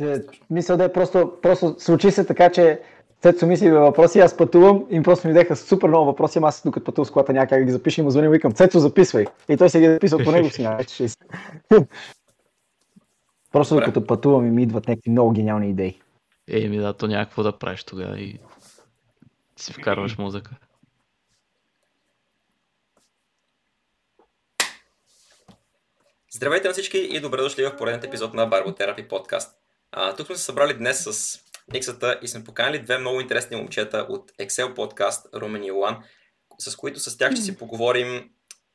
Няма Мисля да е просто, просто случи се така, че Цецо мисли въпроси, аз пътувам и просто ми деха супер много въпроси, аз докато пътувам с колата някак ги запиша и му звъня и викам, Цецо записвай. И той се ги записва по него си, вече Просто докато пътувам и ми идват някакви много гениални идеи. Еми да, то някакво да правиш тогава и си вкарваш музика. Здравейте на всички и добре дошли в поредният епизод на Барботерапи подкаст. А, тук сме се събрали днес с Никсата и сме поканили две много интересни момчета от Excel подкаст Румен и Илан, с които с тях ще си поговорим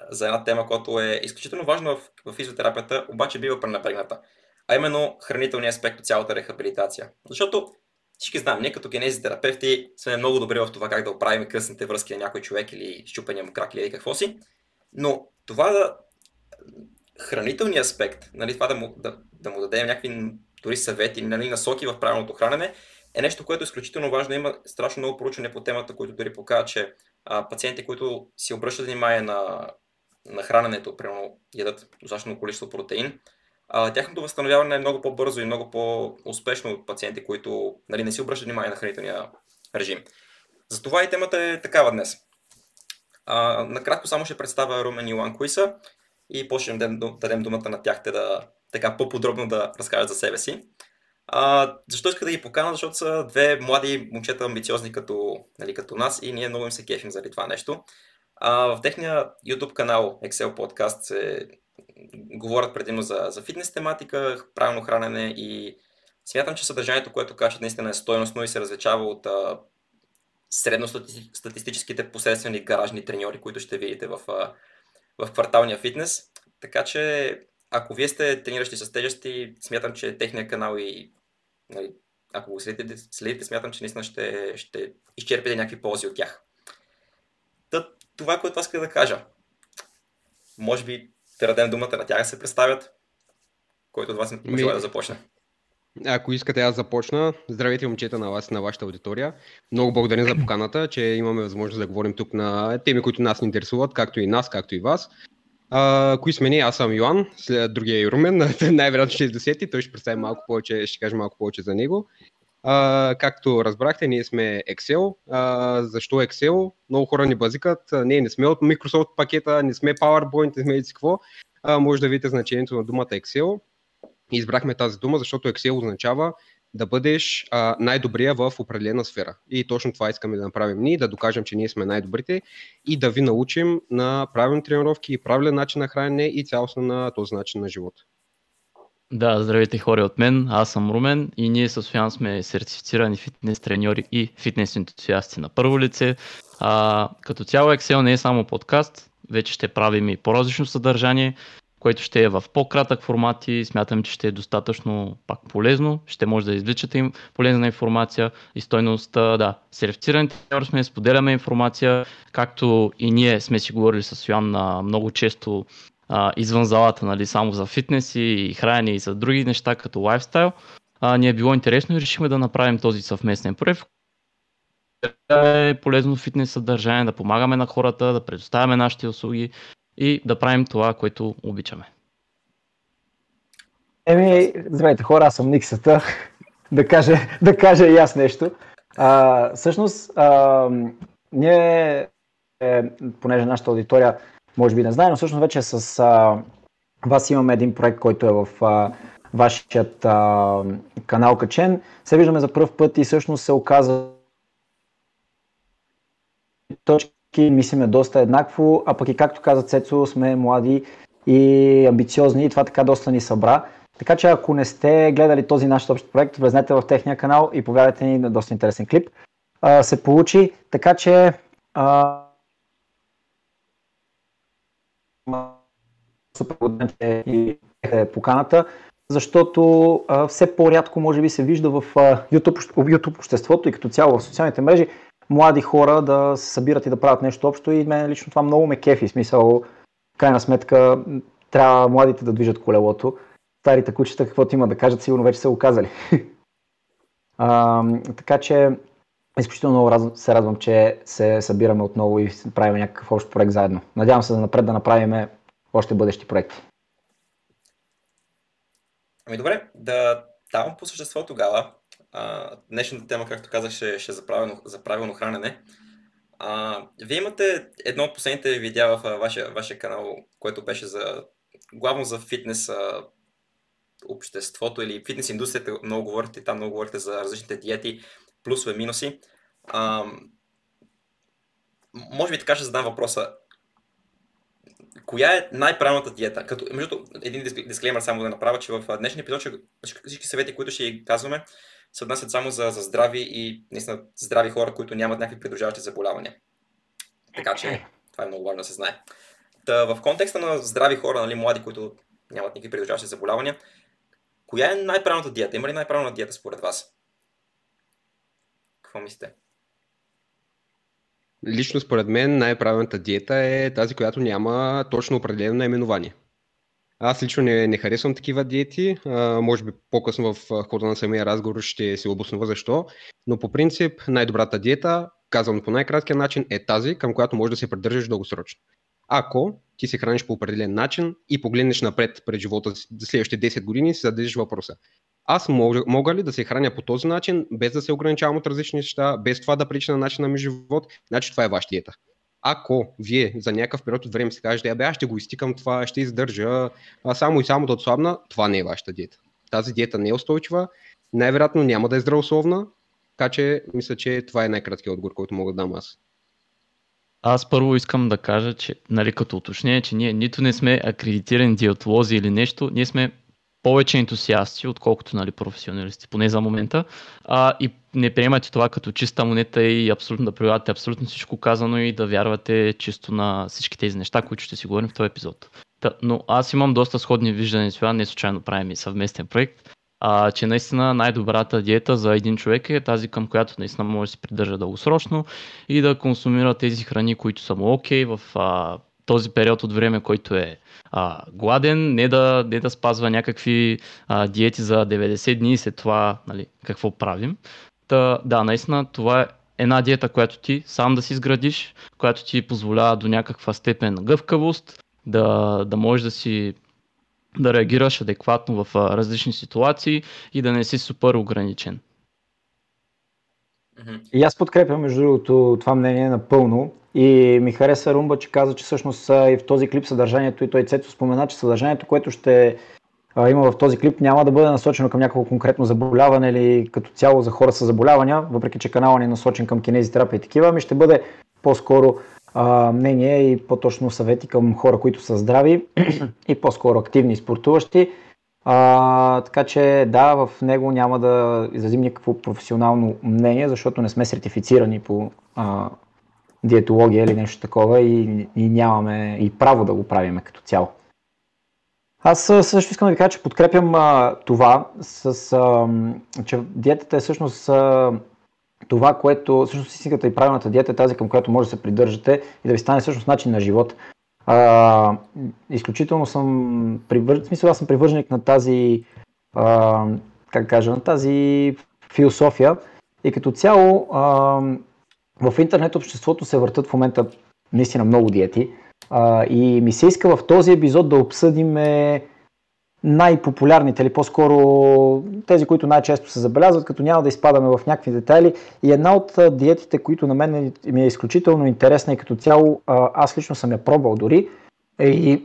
за една тема, която е изключително важна в, в физиотерапията, обаче бива пренебрегната, а именно хранителния аспект от цялата рехабилитация. Защото всички знаем, ние като генезитерапевти сме много добри в това как да оправим късните връзки на някой човек или щупения му крак или какво си, но това да хранителния аспект, нали, това да му, да, да му дадем някакви дори съвети, нали, насоки в правилното хранене, е нещо, което е изключително важно. Има страшно много проучване по темата, които дори показват, че а, пациенти, които си обръщат внимание на, на храненето, примерно ядат достатъчно количество протеин, а, тяхното възстановяване е много по-бързо и много по-успешно от пациенти, които нали, не си обръщат внимание на хранителния режим. Затова и темата е такава днес. А, накратко само ще представя Румен и Куиса и после ще дадем думата на тях те да така по-подробно да разкажат за себе си. А, защо иска да ги покана? Защото са две млади момчета амбициозни като, нали, като нас и ние много им се кефим заради това нещо. А, в техния YouTube канал Excel Podcast се говорят предимно за, за фитнес тематика, правилно хранене и смятам, че съдържанието, което качат наистина е стойностно и се различава от а, средностатистическите посредствени гаражни треньори, които ще видите в, а, в кварталния фитнес. Така че, ако вие сте трениращи с тежести, смятам, че техният канал и нали, ако го следите, следите, смятам, че наистина ще, ще изчерпите някакви ползи от тях. Та, това, което аз да кажа. Може би да дадем думата на тях да се представят. Който от вас ми желая да започне. Ако искате аз започна. Здравейте момчета на вас и на вашата аудитория. Много благодаря за поканата, че имаме възможност да говорим тук на теми, които нас ни интересуват, както и нас, както и вас. А, кои сме ние? Аз съм Йоан, след другия е Румен, най-вероятно ще досети, той ще представи малко повече, ще каже малко повече за него. А, както разбрахте, ние сме Excel. А, защо Excel? Много хора ни базикат. Ние не сме от Microsoft пакета, не сме PowerPoint, не сме какво. А, може да видите значението на думата Excel. Избрахме тази дума, защото Excel означава да бъдеш а, най-добрия в определена сфера. И точно това искаме да направим ние, да докажем, че ние сме най-добрите и да ви научим на правилни тренировки, правилен начин на хранене и цялостно на този начин на живот. Да, здравейте хора от мен, аз съм Румен и ние с Софиан сме сертифицирани фитнес треньори и фитнес ентусиасти на първо лице. А, като цяло Excel не е само подкаст, вече ще правим и по-различно съдържание, което ще е в по-кратък формат и смятам, че ще е достатъчно пак полезно. Ще може да извличате им полезна информация и стойност. Да, сертифицирани треньори сме, споделяме информация, както и ние сме си говорили с Йоан много често а, извън залата, нали, само за фитнес и хранене и за други неща като лайфстайл, а, ни е било интересно и решихме да направим този съвместен проект, е полезно фитнес съдържание, да помагаме на хората, да предоставяме нашите услуги и да правим това, което обичаме. Еми, здравейте хора, аз съм Никсата. да, кажа, да кажа и аз нещо. А, всъщност, а, ние, е, понеже нашата аудитория може би не знае, но всъщност вече с а, вас имаме един проект, който е в а, вашият а, канал качен. Се виждаме за първ път и всъщност се оказа точки мислиме доста еднакво, а пък и както каза Цецо, сме млади и амбициозни и това така доста ни събра. Така че ако не сте гледали този наш общ проект, влезнете в техния канал и повярвайте ни на доста интересен клип. А, се получи, така че а, супер че и е поканата, защото а, все по-рядко може би се вижда в а, YouTube, YouTube обществото и като цяло в социалните мрежи млади хора да се събират и да правят нещо общо и мен лично това много ме кефи, смисъл, крайна сметка трябва младите да движат колелото. Старите кучета каквото има да кажат, сигурно вече са го казали. а, така че изключително много се радвам, че се събираме отново и правим някакъв общ проект заедно. Надявам се за напред да направим още бъдещи проекти. Ами добре, да давам по същество тогава. Днешната тема, както казах, ще, ще за, правилно, за правилно хранене. А, вие имате едно от последните видеа в вашия, вашия канал, което беше за главно за фитнес обществото или фитнес индустрията. Много говорите там, много говорите за различните диети, плюсове, минуси. А, може би така ще задам въпроса. Коя е най-правилната диета? Като, между един дисклеймер само да направя, че в днешния епизод всички съвети, които ще казваме, се отнасят само за, за здрави и наистина здрави хора, които нямат някакви придружаващи заболявания. Така че това е много важно да се знае. Та, в контекста на здрави хора, нали, млади, които нямат никакви придружаващи заболявания, коя е най-правилната диета? Има ли най-правилна диета според вас? Какво мислите? Лично според мен най-правилната диета е тази, която няма точно определено наименование. Аз лично не, не харесвам такива диети. А, може би по-късно в хода на самия разговор ще се обоснова защо. Но по принцип най-добрата диета, казвам по най-краткия начин, е тази, към която можеш да се придържаш дългосрочно. Ако ти се храниш по определен начин и погледнеш напред пред живота си за следващите 10 години, си зададеш въпроса. Аз мога, мога ли да се храня по този начин, без да се ограничавам от различни неща, без това да причина на начина ми живот, значи това е ваша диета ако вие за някакъв период от време си кажете, абе аз ще го изтикам това, ще издържа, а само и само да отслабна, това не е вашата диета. Тази диета не е устойчива, най-вероятно няма да е здравословна, така че мисля, че това е най-краткият отговор, който мога да дам аз. Аз първо искам да кажа, че, нали, като уточнение, че ние нито не сме акредитирани диетолози или нещо, ние сме повече ентусиасти, отколкото нали, професионалисти, поне за момента. А, и не приемате това като чиста монета и абсолютно да прилагате абсолютно всичко казано и да вярвате чисто на всички тези неща, които ще си говорим в този епизод. Та, но аз имам доста сходни виждания с това, не случайно правим и съвместен проект, а, че наистина най-добрата диета за един човек е тази, към която наистина може да се придържа дългосрочно и да консумира тези храни, които са му окей okay, в а, този период от време, който е а, гладен, не да, не да спазва някакви а, диети за 90 дни и след това нали, какво правим. Та, да, наистина това е една диета, която ти сам да си изградиш, която ти позволява до някаква степен гъвкавост, да, да можеш да си да реагираш адекватно в различни ситуации и да не си супер ограничен. И аз подкрепям, между другото, това мнение напълно. И ми хареса Румба, че каза, че всъщност и в този клип съдържанието, и той Цето спомена, че съдържанието, което ще има в този клип, няма да бъде насочено към някакво конкретно заболяване или като цяло за хора с заболявания, въпреки че канала ни е насочен към кинезитерапия и такива, ами ще бъде по-скоро а, мнение и по-точно съвети към хора, които са здрави и по-скоро активни спортуващи. А, така че да, в него няма да изразим никакво професионално мнение, защото не сме сертифицирани по а, диетология или нещо такова и, и нямаме и право да го правиме като цяло. Аз също искам да ви кажа, че подкрепям а, това, с, а, че диетата е всъщност а, това, което всъщност истинската и правилната диета е тази, към която може да се придържате и да ви стане всъщност начин на живот. А, изключително съм привържен, смисъл аз съм привърженик на тази, а, как кажа, на тази философия и като цяло а, в интернет обществото се въртат в момента наистина много диети а, и ми се иска в този епизод да обсъдим най-популярните или по-скоро тези, които най-често се забелязват, като няма да изпадаме в някакви детайли. И една от диетите, които на мен ми е изключително интересна и като цяло аз лично съм я пробвал дори е и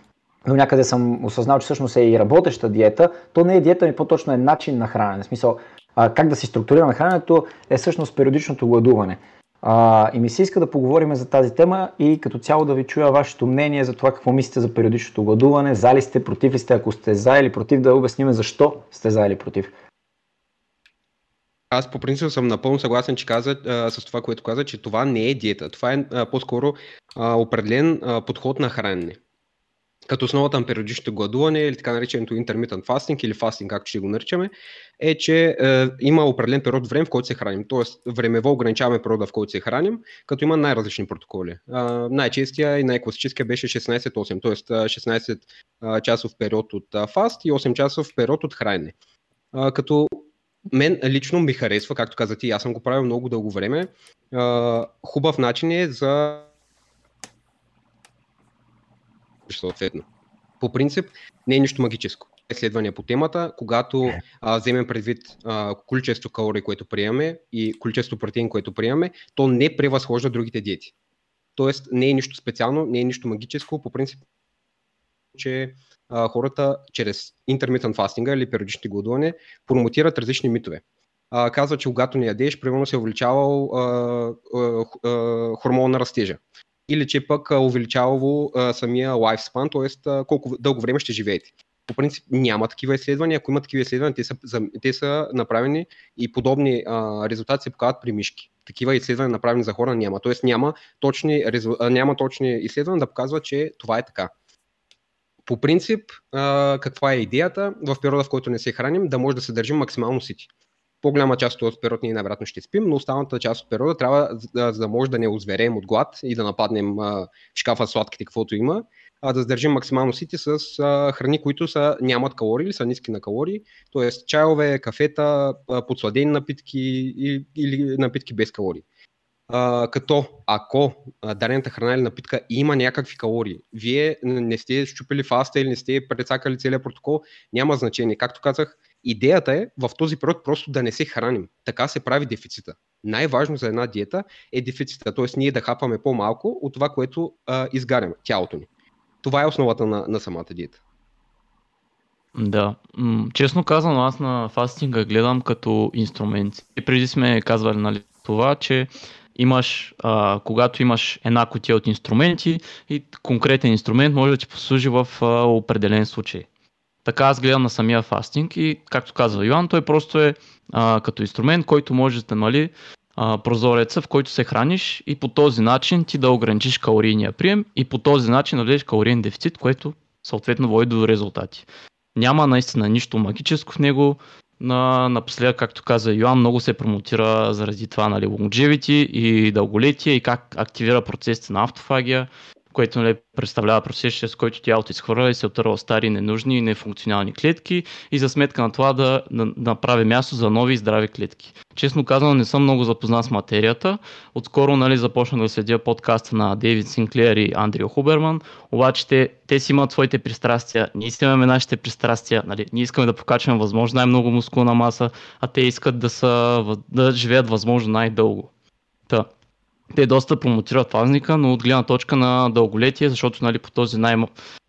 до някъде съм осъзнал, че всъщност е и работеща диета, то не е диета, ми по-точно е начин на хранене. В смисъл, как да си структурираме храненето е всъщност периодичното гладуване. А, и ми се иска да поговорим за тази тема и като цяло да ви чуя вашето мнение за това какво мислите за периодичното гладуване, за ли сте, против ли сте, ако сте за или против, да обясним защо сте за или против. Аз по принцип съм напълно съгласен, че каза, а, с това, което каза, че това не е диета. Това е а, по-скоро а, определен а, подход на хранене като основата на периодичното гладуване или така нареченото intermittent fasting или fasting, както ще го наричаме, е, че е, има определен период време, в който се храним. Тоест, времево ограничаваме периода, в който се храним, като има най-различни протоколи. Е, най-честия и най-класическия беше 16-8, т.е. 16 часов период от фаст и 8 часов период от хранене. Е, като мен лично ми харесва, както каза ти, аз съм го правил много дълго време. Хубав начин е за съответно. По принцип, не е нищо магическо. Изследвания по темата, когато а, вземем предвид а, количество калории, което приемаме и количество протеин, което приемаме, то не превъзхожда другите диети. Тоест не е нищо специално, не е нищо магическо, по принцип, че а, хората чрез intermittent fasting или периодични гладуване промотират различни митове. А, казва, че когато не ядеш, примерно се е увеличавал а, а, а, хормон на растежа. Или че пък увеличавало а, самия lifespan, т.е. колко дълго време ще живеете. По принцип няма такива изследвания. Ако има такива изследвания, те са, те са направени и подобни а, резултати се показват при мишки. Такива изследвания направени за хора няма. Тоест няма точни, няма точни изследвания да показват, че това е така. По принцип, а, каква е идеята? В периода, в който не се храним, да може да се държим максимално сити. По-голяма част от период ние най-вероятно ще спим, но останалата част от периода трябва, за да може да не озвереем от глад и да нападнем а, шкафа сладките, каквото има, а, да задържим максимално сити с храни, които са, нямат калории или са ниски на калории, т.е. чайове, кафета, подсладени напитки или напитки без калории. А, като ако дадената храна или напитка има някакви калории, вие не сте щупили фаста или не сте прецакали целият протокол, няма значение. Както казах, идеята е в този период просто да не се храним. Така се прави дефицита. Най-важно за една диета е дефицита, т.е. ние да хапаме по-малко от това, което а, изгаряме, тялото ни. Това е основата на, на самата диета. Да, честно казано, аз на фастинга гледам като инструмент. И преди сме казвали нали, това, че имаш, а, когато имаш една котия от инструменти и конкретен инструмент може да ти послужи в а, определен случай. Така аз гледам на самия фастинг и, както казва Йоан, той просто е а, като инструмент, който може да намали а, прозореца, в който се храниш и по този начин ти да ограничиш калорийния прием и по този начин да влезеш калориен дефицит, което съответно води до резултати. Няма наистина нищо магическо в него, на, напоследък, както каза Йоан, много се промотира заради това нали, longevity и дълголетие и как активира процесите на автофагия което нали, представлява процес, чрез който тялото изхвърля и се отърва стари, ненужни и нефункционални клетки и за сметка на това да, да, направи място за нови и здрави клетки. Честно казано, не съм много запознат с материята. Отскоро нали, започнах да следя подкаста на Дейвид Синклер и Андрио Хуберман, обаче те, те си имат своите пристрастия, ние си имаме нашите пристрастия, нали, ние искаме да покачваме възможно най-много мускулна маса, а те искат да, са, да живеят възможно най-дълго. Та, те доста промотират празника, но от гледна точка на дълголетие, защото нали, по, този най-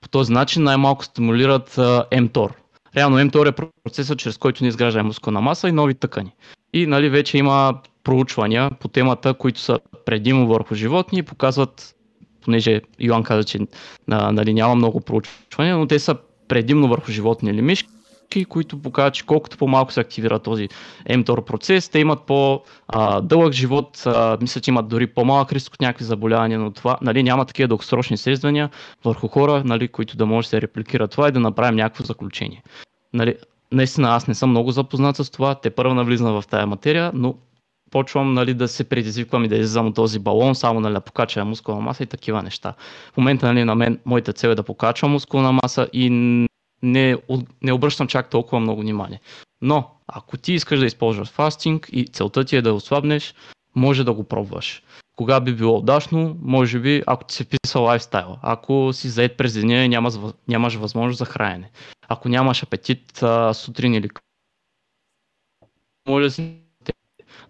по този начин най-малко стимулират mTOR. Реално mTOR е процесът, чрез който ни изгражда мускулна маса и нови тъкани. И нали, вече има проучвания по темата, които са предимно върху животни и показват, понеже Йоан каза, че нали, няма много проучвания, но те са предимно върху животни или мишки стъпки, които показват, че колкото по-малко се активира този mTOR процес, те имат по-дълъг живот, мисля, че имат дори по-малък риск от някакви заболявания, но това нали, няма такива дългосрочни изследвания върху хора, нали, които да може да се репликира това и да направим някакво заключение. Нали, наистина аз не съм много запознат с това, те първо навлизам в тая материя, но почвам нали, да се предизвиквам и да излизам от този балон, само нали, да покачвам мускулна маса и такива неща. В момента нали, на мен моята цел е да покачвам мускулна маса и не, не обръщам чак толкова много внимание. Но, ако ти искаш да използваш фастинг и целта ти е да ослабнеш, може да го пробваш. Кога би било удачно? Може би, ако ти се писа лайфстайл. Ако си заед през деня и нямаш, нямаш възможност за хранене. Ако нямаш апетит а, сутрин или може да си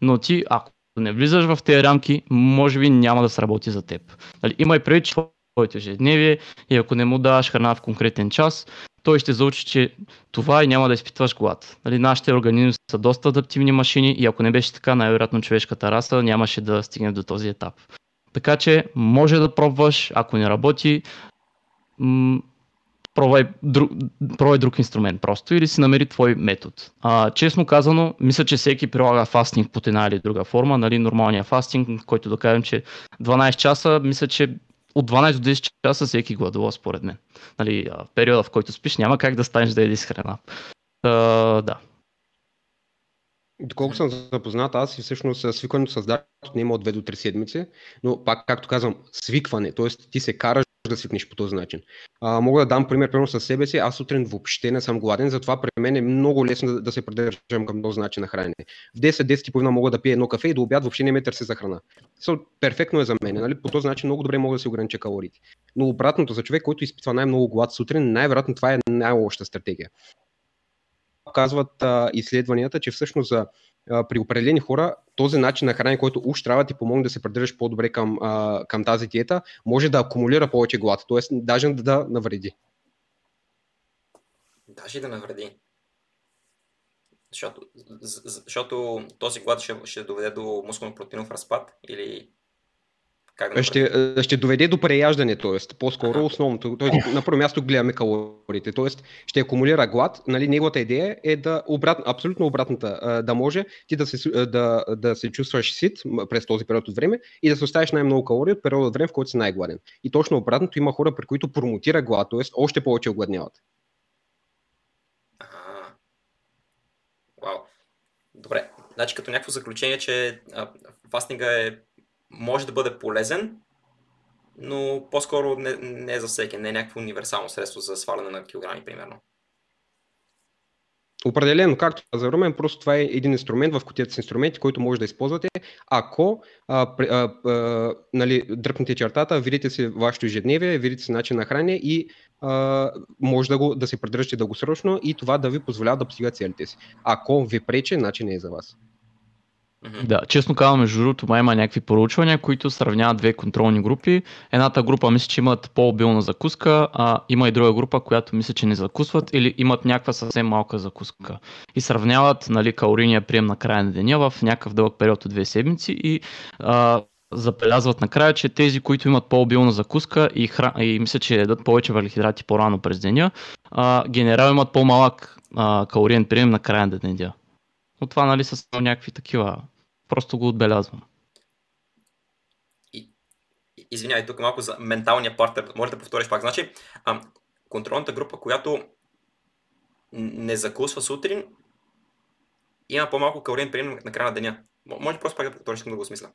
но ти, ако не влизаш в тези рамки, може би няма да сработи за теб. Нали, имай преди, че твоето ежедневие и ако не му даваш храна в конкретен час, той ще заучи, че това и няма да изпитваш глад. Нали, нашите организми са доста адаптивни машини и ако не беше така, най-вероятно човешката раса нямаше да стигне до този етап. Така че може да пробваш, ако не работи, м- пробвай, друг, пробвай друг инструмент просто или си намери твой метод. А, честно казано, мисля, че всеки прилага фастинг под една или друга форма, нали, нормалния фастинг, който да кажем, че 12 часа, мисля, че от 12 до 10 часа всеки гладува, според мен. Нали, в периода, в който спиш, няма как да станеш да едиш храна. Uh, да. Доколко съм запознат, аз и всъщност свикването с не има от 2 до 3 седмици, но пак, както казвам, свикване, т.е. ти се караш да свикнеш по този начин. А, мога да дам пример, примерно със себе си. Аз сутрин въобще не съм гладен, затова при мен е много лесно да, да се придържам към този начин на хранене. В 10-10 и половина мога да пия едно кафе и до обяд въобще не ме търся за храна. So, перфектно е за мен. Нали? По този начин много добре мога да си огранича калориите. Но обратното, за човек, който изпитва най-много глад сутрин, най-вероятно това е най-лошата стратегия. Казват а, изследванията, че всъщност за при определени хора този начин на хранене, който уж трябва да ти помогне да се придържаш по-добре към, а, към тази диета, може да акумулира повече глад, т.е. даже да навреди. Даже да навреди. Защото, защото този глад ще, ще доведе до мускулно-протеинов разпад или как да ще, ще доведе до преяждане, т.е. по-скоро ага. основното. Тоест, на първо място гледаме калориите, т.е. ще акумулира глад. Нали, неговата идея е да обрат, абсолютно обратната, да може ти да се, да, да се чувстваш сит през този период от време и да се оставиш най-много калории от периода от време, в който си най-гладен. И точно обратното има хора, при които промотира глад, т.е. още повече огладняват. Вау. Добре. Значи като някакво заключение, че а, фастинга е може да бъде полезен, но по-скоро не, не е за всеки, не е някакво универсално средство за сваляне на килограми, примерно. Определено, както за Румен, просто това е един инструмент в кутията с инструменти, който може да използвате, ако а, а, а, нали, дръпнете чертата, видите си вашето ежедневие, видите си начин на хранене и а, може да, го, да се придържате дългосрочно и това да ви позволява да постигате целите си. Ако ви прече, значи не е за вас. Да, честно казвам, между другото, май има някакви проучвания, които сравняват две контролни групи. Едната група мисля, че имат по-обилна закуска, а има и друга група, която мисля, че не закусват или имат някаква съвсем малка закуска. И сравняват нали, калорийния прием на края на деня в някакъв дълъг период от две седмици и а, забелязват накрая, че тези, които имат по-обилна закуска и, хра... и мисля, че едат повече въглехидрати по-рано през деня, а, генерал имат по-малък а, калориен прием на края на деня. Но това нали са само някакви такива Просто го отбелязвам. И, извинявай, тук малко за менталния партнер. Може да повториш пак. Значи, а, контролната група, която не закусва сутрин, има по-малко калориен прием на края на деня. Може просто пак да повториш, да го осмисля.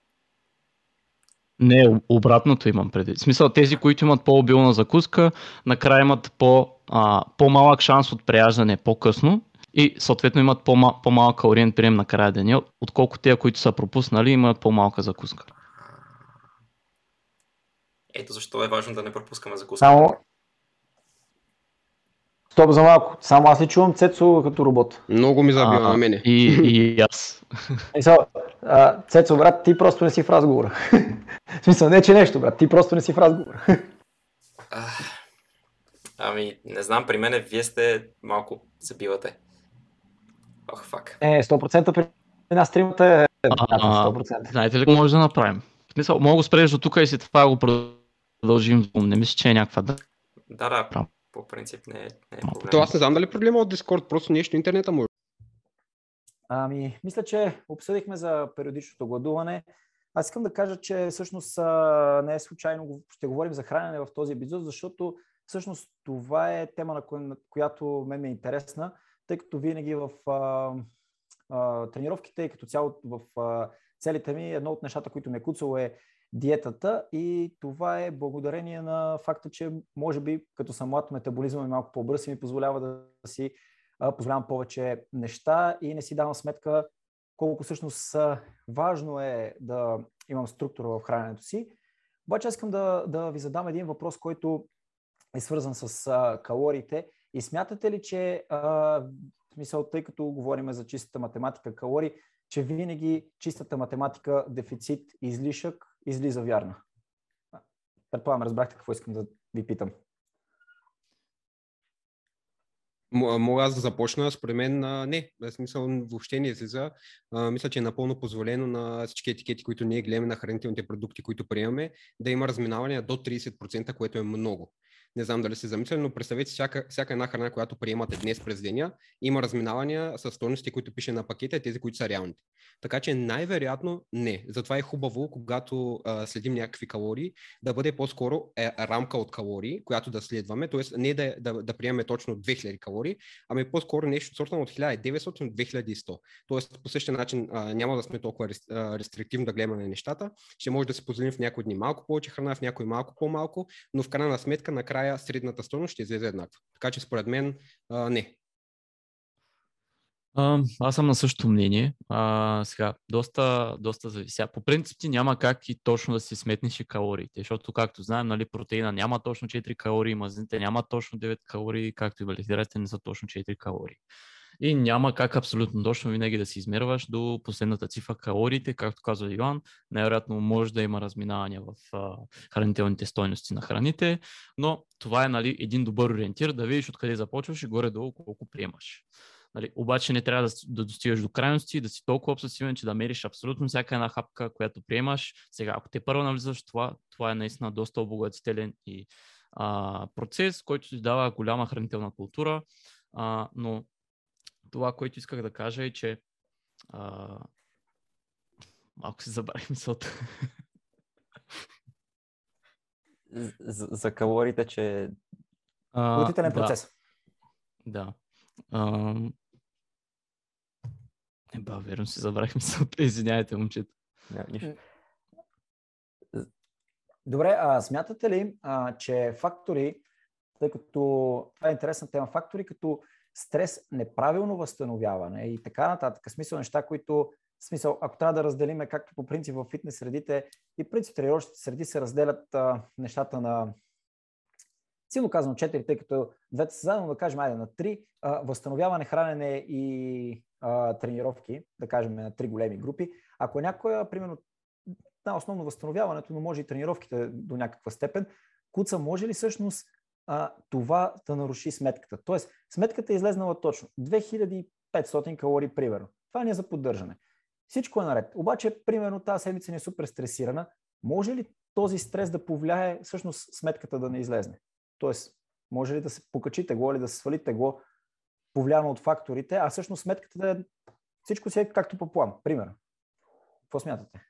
Не, обратното имам преди. В смисъл, тези, които имат по-обилна закуска, накрая имат по, а, по-малък шанс от преяждане по-късно и съответно имат по-мал, по-малък калориен прием на края деня, отколкото тези, които са пропуснали, имат по-малка закуска. Ето защо е важно да не пропускаме закуска. Само... Стоп за малко. Само аз ли чувам Цецо като робот? Много ми забива на мене. И, и аз. И са, а, Цецо, брат, ти просто не си в разговора. в смисъл, не че нещо, брат, ти просто не си в разговора. ами, не знам, при мен вие сте малко забивате. Ох, фак. Е, 100% при нас стримата е 100%. Знаете ли какво може да направим? В смисъл, мога да спреш до тук и си това го продължим. Не мисля, че е някаква да. Да, да, по принцип не е, не е проблем. То аз не знам дали е проблема от Discord, просто нещо интернета може. Ами, мисля, че обсъдихме за периодичното гладуване. Аз искам да кажа, че всъщност не е случайно, ще говорим за хранене в този епизод, защото всъщност това е тема, на която мен ме е интересна тъй като винаги в а, а, тренировките и като цяло в а, целите ми, едно от нещата, които ме е куцало е диетата и това е благодарение на факта, че може би като съм млад метаболизъм е малко по-бърз и ми позволява да си а, позволявам повече неща и не си давам сметка колко всъщност важно е да имам структура в храненето си. Обаче искам да, да ви задам един въпрос, който е свързан с а, калориите и смятате ли, че, в смисъл, тъй като говорим за чистата математика калории, че винаги чистата математика дефицит, излишък излиза вярна? Предполагам, разбрахте какво искам да ви питам. Мога аз да започна, според мен не, в смисъл въобще не излиза. Мисля, че е напълно позволено на всички етикети, които ние гледаме на хранителните продукти, които приемаме, да има разминаване до 30%, което е много. Не знам дали се замисляли, но представете всяка, всяка една храна, която приемате днес през деня, има разминавания с стойности, които пише на пакета и тези, които са реалните. Така че най-вероятно не. Затова е хубаво, когато а, следим някакви калории, да бъде по-скоро е, рамка от калории, която да следваме, т.е. не да, да, да приемем точно 2000 калории, ами по-скоро нещо сорта от 1900 до 2100. Тоест по същия начин а, няма да сме толкова рестриктивно да гледаме на нещата, ще може да се позволим в някои дни малко повече храна, в някои малко по-малко, но в крайна сметка накрая средната стойност ще излезе еднаква. Така че според мен а, не. А, аз съм на същото мнение. А, сега, доста, доста завися. По принцип ти няма как и точно да си сметнеш и калориите, защото, както знаем, нали, протеина няма точно 4 калории, мазните няма точно 9 калории, както и валидирате не са точно 4 калории. И няма как абсолютно точно винаги да си измерваш до последната цифра калориите, както казва Иван. Най-вероятно може да има разминавания в а, хранителните стойности на храните, но това е нали, един добър ориентир да видиш откъде започваш и горе-долу колко приемаш. Нали, обаче не трябва да, да достигаш до крайности, да си толкова обсесивен, че да мериш абсолютно всяка една хапка, която приемаш. Сега, ако те първо навлизаш това, това е наистина доста обогатителен и а, процес, който ти дава голяма хранителна култура, а, но това, което исках да кажа е, че а... малко се забравих мисълта. За, за калориите, че Плутителен процес. Да. А... Не, ба, верно си забравих мисълта. Извинявайте, момчета. Не, нищо. Добре, а смятате ли, а, че фактори, тъй като това е интересна тема, фактори като стрес, неправилно възстановяване и така нататък. Смисъл неща, които, смисъл, ако трябва да разделиме, както по принцип в фитнес средите и принцип тренировъчните среди се разделят а, нещата на силно казвам 4, тъй като двете са заедно, да кажем, айде на 3, а, възстановяване, хранене и а, тренировки, да кажем на три големи групи. Ако някоя, примерно, на основно възстановяването, но може и тренировките до някаква степен, куца може ли всъщност а, това да наруши сметката. Тоест, сметката е излезнала точно 2500 калории, примерно. Това не е за поддържане. Всичко е наред. Обаче, примерно, тази седмица не е супер стресирана. Може ли този стрес да повлияе всъщност сметката да не излезне? Тоест, може ли да се покачите го или да се свалите го, повлияно от факторите, а всъщност сметката е всичко си е както по план. Примерно. Какво смятате?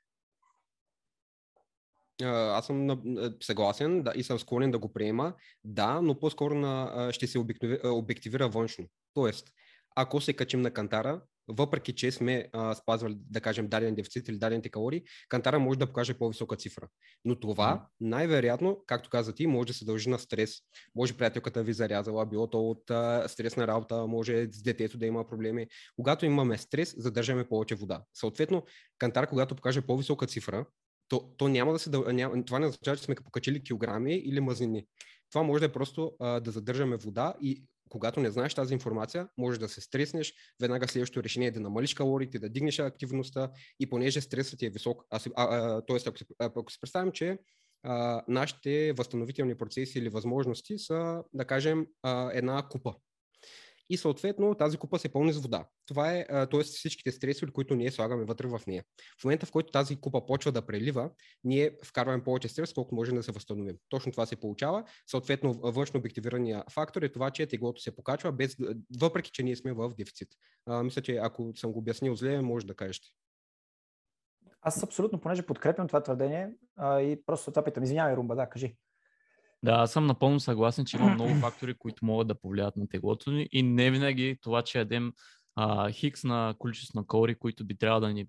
аз съм съгласен да, и съм склонен да го приема, да, но по-скоро на, ще се обективира външно. Тоест, ако се качим на кантара, въпреки че сме а, спазвали, да кажем, даден дефицит или дадените калории, кантара може да покаже по-висока цифра. Но това, най-вероятно, както каза ти, може да се дължи на стрес. Може приятелката ви зарязала, било то от а, стрес на работа, може с детето да има проблеми. Когато имаме стрес, задържаме повече вода. Съответно, кантар, когато покаже по-висока цифра, то, то няма да се. Няма, това не означава, че сме покачили килограми или мазнини. Това може да е просто а, да задържаме вода и когато не знаеш тази информация, може да се стреснеш, веднага следващото решение е да намалиш калориите, да дигнеш активността и понеже стресът ти е висок, а, а, а, т.е. ако, ако се представим, че а, нашите възстановителни процеси или възможности са, да кажем, а, една купа и съответно тази купа се пълни с вода. Това е, т.е. всичките стреси, които ние слагаме вътре в нея. В момента, в който тази купа почва да прелива, ние вкарваме повече стрес, колко може да се възстановим. Точно това се получава. Съответно, външно обективирания фактор е това, че теглото се покачва, без, въпреки че ние сме в дефицит. А, мисля, че ако съм го обяснил зле, може да кажете. Аз абсолютно, понеже подкрепям това твърдение а, и просто това питам. Извинявай, Румба, да, кажи. Да, аз съм напълно съгласен, че има много фактори, които могат да повлият на теглото ни и не винаги това, че ядем а, хикс на количество на калории, които би трябвало да ни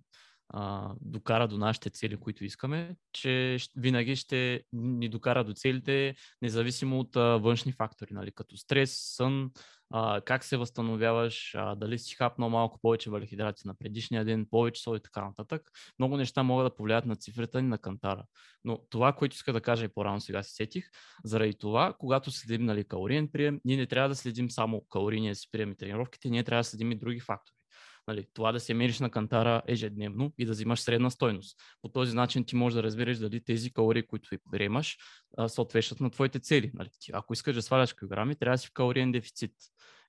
а, докара до нашите цели, които искаме, че винаги ще ни докара до целите, независимо от а, външни фактори, нали, като стрес, сън, а, как се възстановяваш, а, дали си хапнал малко повече валихидрати на предишния ден, повече сол и така нататък. Много неща могат да повлият на цифрата ни на кантара. Но това, което иска да кажа и по-рано сега се сетих, заради това, когато следим нали, калориен прием, ние не трябва да следим само калорийния си прием и тренировките, ние трябва да следим и други фактори. Нали, това да се мериш на кантара ежедневно и да взимаш средна стойност. По този начин ти можеш да разбереш дали тези калории, които приемаш, съответстват на твоите цели. Нали, ти, ако искаш да сваляш килограми, трябва да си в калориен дефицит.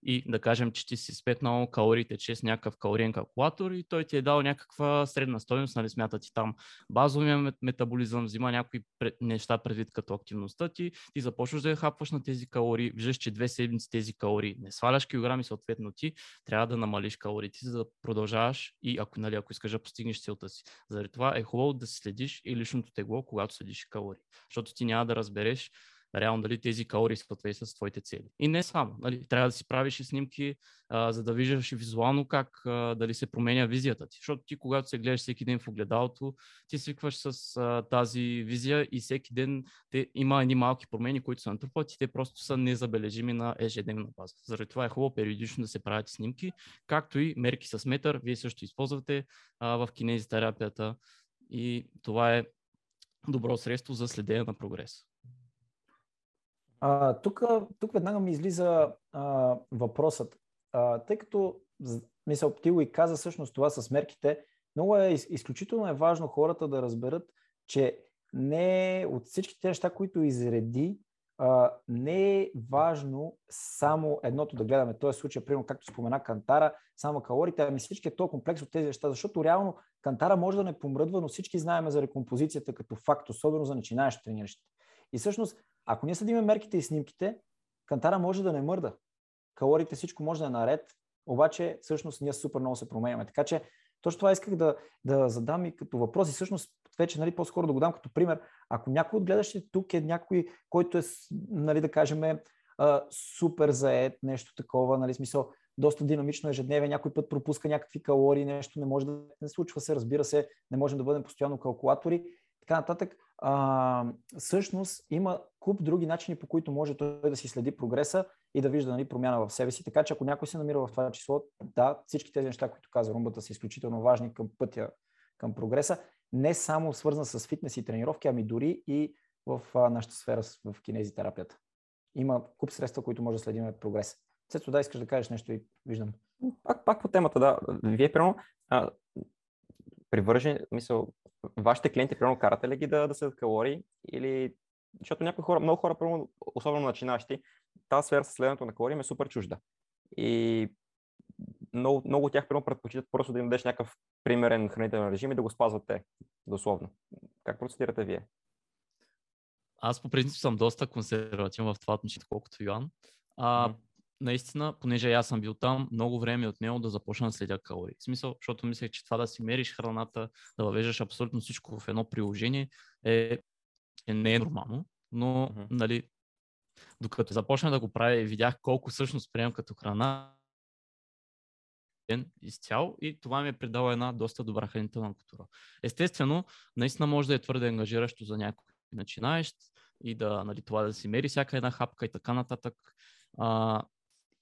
И да кажем, че ти си спетнал калориите чрез някакъв калориен калкулатор и той ти е дал някаква средна стоеност, нали смята ти там базовия метаболизъм, взима някои неща предвид като активността ти, ти започваш да я хапваш на тези калории, виждаш, че две седмици тези калории не сваляш килограми, съответно ти трябва да намалиш калориите, за да продължаваш и ако, нали, ако искаш да постигнеш целта си. Заради това е хубаво да следиш и личното тегло, когато следиш калории, защото ти няма да разбереш реално дали тези калории съответстват с твоите цели. И не само. Нали, трябва да си правиш и снимки, а, за да виждаш и визуално как а, дали се променя визията ти. Защото ти, когато се гледаш всеки ден в огледалото, ти свикваш с а, тази визия и всеки ден те, има едни малки промени, които се натрупват и те просто са незабележими на ежедневна база. Заради това е хубаво периодично да се правят снимки, както и мерки с метър. Вие също използвате а, в кинезитерапията и това е добро средство за следение на прогрес. Тук, тук веднага ми излиза а, въпросът. А, тъй като, мисъл, ти и каза всъщност това с мерките, много е изключително е важно хората да разберат, че не от всички неща, които изреди, а, не е важно само едното да гледаме. Тоест случай, примерно, както спомена Кантара, само калориите, ами всички е то комплекс от тези неща, защото реално Кантара може да не помръдва, но всички знаем за рекомпозицията като факт, особено за начинаещи трениращи. И всъщност ако ние следиме мерките и снимките, кантара може да не мърда. Калориите, всичко може да е наред, обаче всъщност ние супер много се променяме. Така че точно това исках да, да задам и като въпрос и всъщност вече нали, по-скоро да го дам като пример. Ако някой от гледащите тук е някой, който е, нали, да кажем, супер заед, нещо такова, нали, смисъл, доста динамично ежедневие, някой път пропуска някакви калории, нещо не може да не случва се, разбира се, не можем да бъдем постоянно калкулатори, така нататък. А, всъщност има куп други начини, по които може той да си следи прогреса и да вижда нали, промяна в себе си. Така че ако някой се намира в това число, да, всички тези неща, които каза Румбата, са изключително важни към пътя към прогреса. Не само свързан с фитнес и тренировки, ами дори и в а, нашата сфера в кинезитерапията. Има куп средства, които може да следим прогрес. Цето, да, искаш да кажеш нещо и виждам. Пак, пак по темата, да. Вие, примерно, привържен, мисъл, вашите клиенти, примерно, карате ли ги да, да следят калории или защото някои хора, много хора, примерно, особено начинащи, тази сфера с следването на калории е супер чужда. И много, много от тях примерно, предпочитат просто да им дадеш някакъв примерен хранителен режим и да го спазват те, дословно. Как процедирате вие? Аз по принцип съм доста консервативен в това отношение, колкото Йоан. А, mm-hmm наистина, понеже аз съм бил там, много време е отнело да започна да следя калории. В смисъл, защото мислех, че това да си мериш храната, да въвеждаш абсолютно всичко в едно приложение е, е не е нормално, но uh-huh. нали, докато започна да го правя и видях колко всъщност приемам като храна изцяло и това ми е придало една доста добра хранителна култура. Естествено, наистина може да е твърде ангажиращо за някой начинаещ и да, нали, това да си мери всяка една хапка и така нататък. А,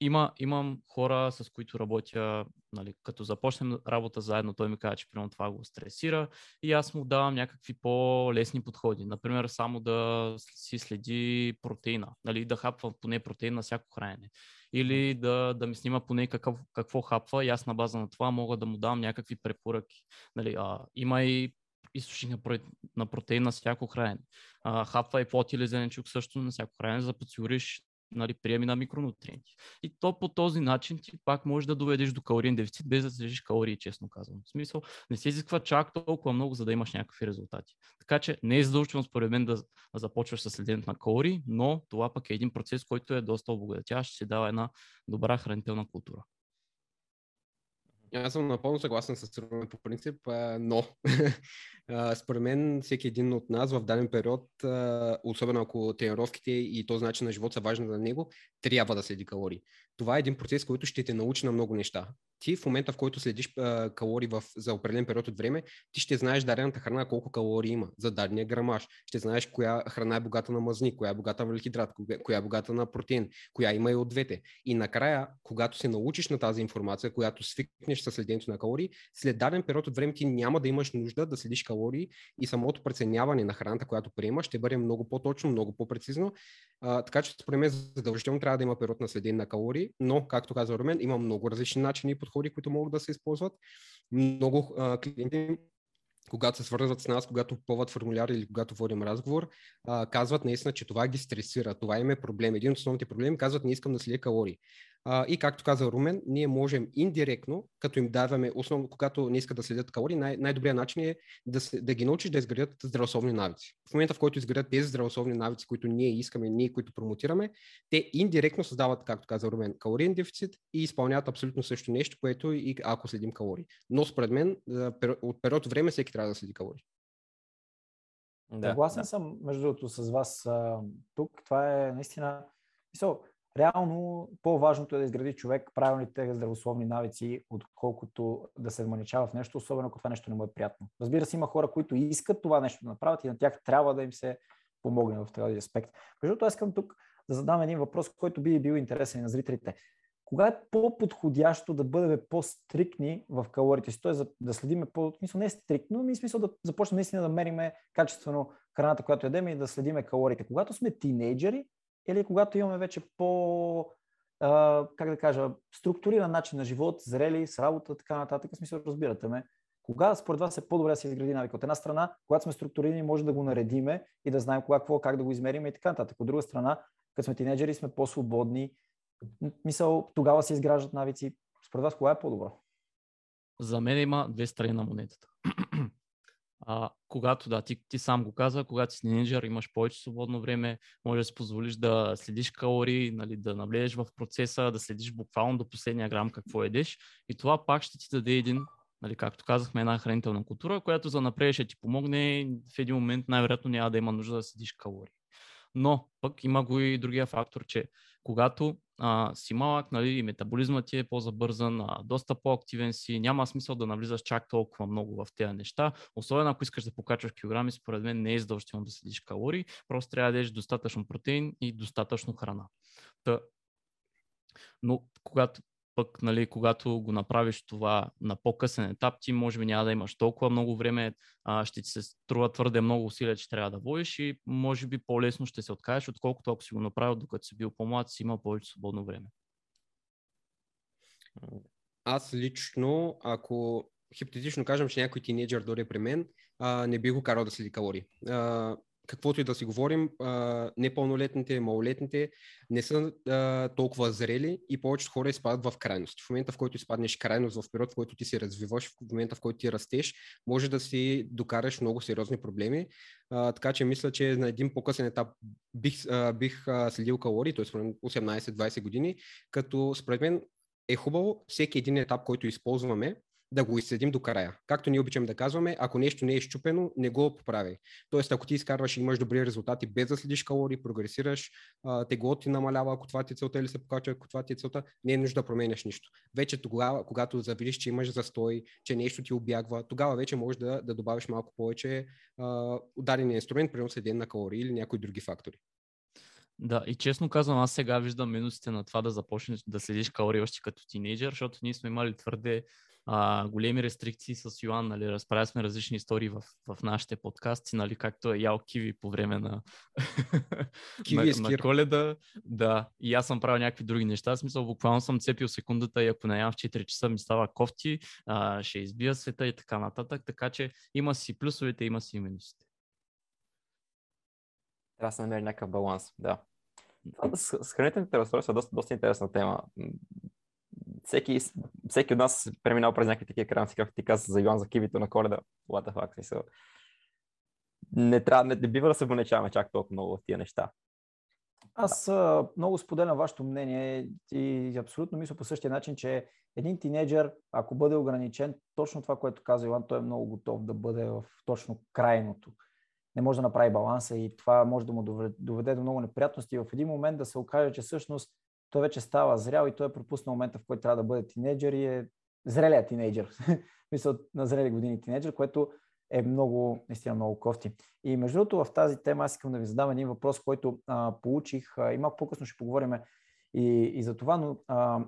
има, имам хора, с които работя, нали, като започнем работа заедно, той ми казва, че примерно това го стресира и аз му давам някакви по-лесни подходи. Например, само да си следи протеина, нали, да хапва поне протеин на всяко хранене. Или да, да ми снима поне какъв, какво хапва и аз на база на това мога да му давам някакви препоръки. Нали, а, има и източник на протеин на всяко хранене. А, хапва и плод или зеленчук също на всяко хранене, за да подсигуриш нали, приеми на микронутриенти. И то по този начин ти пак можеш да доведеш до калориен дефицит, без да снижиш калории, честно казвам. В смисъл, не се изисква чак толкова много, за да имаш някакви резултати. Така че не е задължително според мен да, да започваш с следенето на калории, но това пък е един процес, който е доста обогатяващ, ще дава една добра хранителна култура. Аз съм напълно съгласен с Румен по принцип, но според мен всеки един от нас в даден период, особено ако тренировките и този начин на живот са важни за него, трябва да следи калории. Това е един процес, който ще те научи на много неща ти в момента, в който следиш калории в, за определен период от време, ти ще знаеш дадената храна колко калории има за дадения грамаж. Ще знаеш коя храна е богата на мазни, коя е богата на въглехидрат, коя е богата на протеин, коя има и от двете. И накрая, когато се научиш на тази информация, която свикнеш със следението на калории, след даден период от време ти няма да имаш нужда да следиш калории и самото преценяване на храната, която приемаш, ще бъде много по-точно, много по-прецизно. А, така че според мен задължително трябва да има период на следение на калории, но, както каза Румен, има много различни начини и подходи, които могат да се използват. Много а, клиенти когато се свързват с нас, когато попълват формуляр или когато водим разговор, казват наистина, че това ги стресира, това им е проблем. Един от основните проблеми казват, не искам да следя калории. А, и както каза Румен, ние можем индиректно, като им даваме, основно когато не искат да следят калории, най- най-добрият начин е да, се, да ги научиш да изградят здравословни навици. В момента, в който изградят тези здравословни навици, които ние искаме, ние, които промотираме, те индиректно създават, както каза Румен, калориен дефицит и изпълняват абсолютно също нещо, което и ако следим калории. Но според мен, от период време всеки трябва да следи калории. Да, Съгласен да. съм, между другото, с вас а, тук. Това е наистина. Мисъл, реално по-важното е да изгради човек правилните здравословни навици, отколкото да се вманичава в нещо, особено ако това нещо не му е приятно. Разбира се, има хора, които искат това нещо да направят и на тях трябва да им се помогне в този аспект. Между другото, искам тук да задам един въпрос, който би бил интересен на зрителите. Кога е по-подходящо да бъдем по-стрикни в калориите си? Т.е. да следиме по... Мисъл не е стрикно, ми смисъл да започнем наистина да мериме качествено храната, която ядем и да следиме калориите. Когато сме тинейджери или когато имаме вече по, а, как да кажа, структуриран начин на живот, зрели, с работа, така нататък, смисъл разбирате ме. Кога според вас е по-добре да се изгради навик? От една страна, когато сме структурирани, може да го наредиме и да знаем кога, какво, как да го измерим и така нататък. От друга страна, като сме тинейджери, сме по-свободни, мисъл, тогава се изграждат навици. Според вас, кога е по-добро? За мен има две страни на монетата. А, когато, да, ти, ти сам го каза, когато си тинейджър, имаш повече свободно време, може да си позволиш да следиш калории, нали, да навлезеш в процеса, да следиш буквално до последния грам какво едеш. И това пак ще ти даде един, нали, както казахме, една хранителна култура, която за напред ще ти помогне. В един момент най-вероятно няма да има нужда да следиш калории. Но пък има го и другия фактор, че когато а, си малък, нали, и метаболизмът ти е по-забързан, а, доста по-активен си, няма смисъл да навлизаш чак толкова много в тези неща. Особено ако искаш да покачваш килограми, според мен не е задължително да следиш калории, просто трябва да ядеш достатъчно протеин и достатъчно храна. Та, но когато пък, нали, когато го направиш това на по-късен етап, ти може би няма да имаш толкова много време, а, ще ти се струва твърде много усилия, че трябва да водиш и може би по-лесно ще се откажеш, отколкото ако си го направил докато си бил по-млад, си има повече свободно време. Аз лично, ако хипотетично кажем, че някой тинейджър дойде при мен, а, не би го карал да следи калории. А, каквото и да си говорим, непълнолетните, малолетните не са а, толкова зрели и повечето хора изпадат в крайност. В момента, в който изпаднеш крайност, в период, в който ти се развиваш, в момента, в който ти растеш, може да си докараш много сериозни проблеми. А, така че мисля, че на един по-късен етап бих, а, бих а, следил калории, т.е. 18-20 години, като според мен е хубаво всеки един етап, който използваме, да го изследим до края. Както ние обичаме да казваме, ако нещо не е щупено, не го поправи. Тоест, ако ти изкарваш и имаш добри резултати без да следиш калории, прогресираш, тегло ти намалява, ако това ти е целта или се покачва, ако това ти е целта, не е нужда да променяш нищо. Вече тогава, когато завидиш, че имаш застой, че нещо ти обягва, тогава вече можеш да, да добавиш малко повече а, инструмент, примерно следен на калории или някои други фактори. Да, и честно казвам, аз сега виждам минусите на това да започнеш да следиш калории още като тинейджър, защото ние сме имали твърде а, големи рестрикции с Йоан, нали, разправя сме различни истории в, в нашите подкасти, нали, както е ял киви по време на, киви на, на коледа. Да, и аз съм правил някакви други неща. В смисъл, буквално съм цепил секундата и ако не ям в 4 часа ми става кофти, а, ще избия света и така нататък. Така че има си плюсовете, има си и минусите. Трябва да се намери някакъв баланс, да. С, с хранителните разстройства е доста, доста интересна тема всеки, всеки от нас преминал през някакви такива крамци, както ти каза за Йоан за кивито на коледа. What the fuck, смисъл. Не, трябва, не, не бива да се вонечаваме чак толкова много в тия неща. Аз да. много споделям вашето мнение и абсолютно мисля по същия начин, че един тинейджър, ако бъде ограничен, точно това, което каза Иван, той е много готов да бъде в точно крайното. Не може да направи баланса и това може да му доведе до много неприятности. В един момент да се окаже, че всъщност той вече става зрял и той е пропуснал момента, в който трябва да бъде тинейджър и е зрелият тинейджър. Мисля, на зрели години тинейджър, което е много, наистина много кофти. И между другото в тази тема аз искам да ви задам един въпрос, който а, получих а, и малко по-късно ще поговорим и, и за това, но а,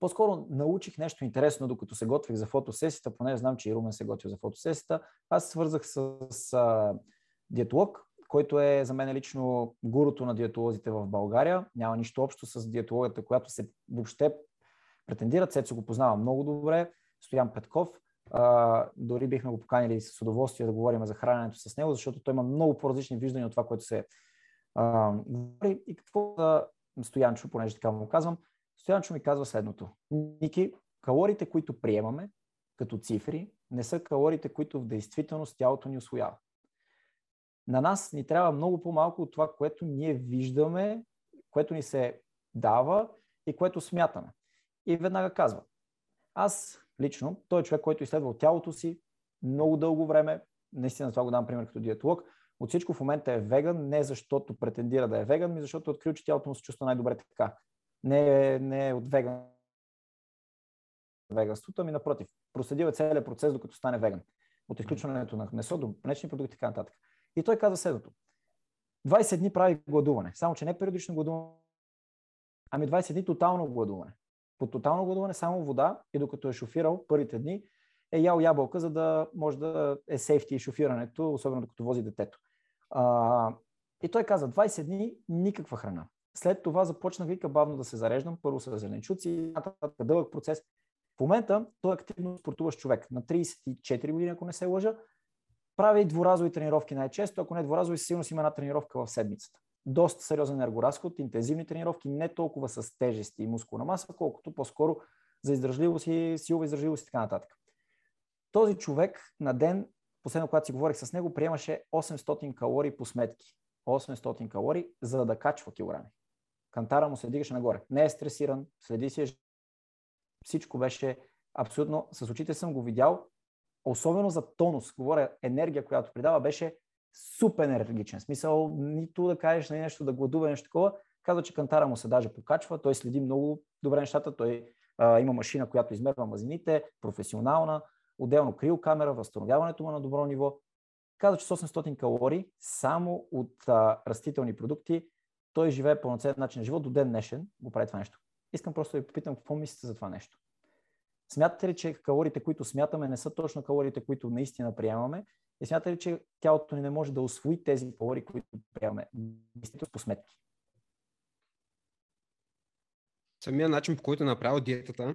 по-скоро научих нещо интересно, докато се готвих за фотосесията, понеже знам, че и Румен се готви за фотосесията. Аз свързах с, с а, диетолог, който е за мен лично гурото на диетолозите в България. Няма нищо общо с диетологията, която се въобще претендират. Сецо го познава много добре. Стоян Петков. А, дори бихме го поканили с удоволствие да говорим за храненето с него, защото той има много по-различни виждания от това, което се говори. И какво да Стоянчо, понеже така му казвам, Стоянчо ми казва следното. Ники, калориите, които приемаме като цифри, не са калориите, които в действителност тялото ни освоява. На нас ни трябва много по-малко от това, което ние виждаме, което ни се дава и което смятаме. И веднага казва, аз лично, той е човек, който е изследвал тялото си много дълго време, наистина това го дам пример като диетолог, от всичко в момента е веган, не защото претендира да е веган, ми защото е открил, че тялото му се чувства най-добре така. Не, е, не е от веган веганството, ами напротив, проследил е целият процес, докато стане веган. От изключването на месо до млечни продукти и така нататък. И той каза следното. 20 дни прави гладуване, само че не периодично гладуване, ами 20 дни тотално гладуване. По тотално гладуване само вода и докато е шофирал първите дни, е ял ябълка, за да може да е сейфти и шофирането, особено докато вози детето. А, и той каза, 20 дни никаква храна. След това започнах вика бавно да се зареждам, първо с зеленчуци, нататък дълъг процес. В момента той е активно спортуващ човек. На 34 години, ако не се лъжа, прави дворазови тренировки най-често, ако не дворазови, силно си има една тренировка в седмицата. Доста сериозен енергоразход, интензивни тренировки, не толкова с тежести и мускулна маса, колкото по-скоро за издържливост и силова издържливост и така нататък. Този човек на ден, последно когато си говорих с него, приемаше 800 калории по сметки. 800 калории, за да качва килограми. Кантара му се дигаше нагоре. Не е стресиран, следи си всичко беше абсолютно, с очите съм го видял, особено за тонус, говоря енергия, която придава, беше супер енергичен. Смисъл, нито да кажеш на нали, нещо, да гладува нещо такова. Казва, че кантара му се даже покачва, той следи много добре нещата, той а, има машина, която измерва мазините, професионална, отделно криокамера, възстановяването му на добро ниво. Каза, че с 800 калории само от а, растителни продукти той живее пълноценен начин на живот до ден днешен, го прави това нещо. Искам просто да ви попитам какво мислите за това нещо. Смятате ли, че калориите, които смятаме, не са точно калориите, които наистина приемаме? И смятате ли, че тялото ни не може да освои тези калории, които приемаме? Действително по сметки. Самия начин, по който е направил диетата,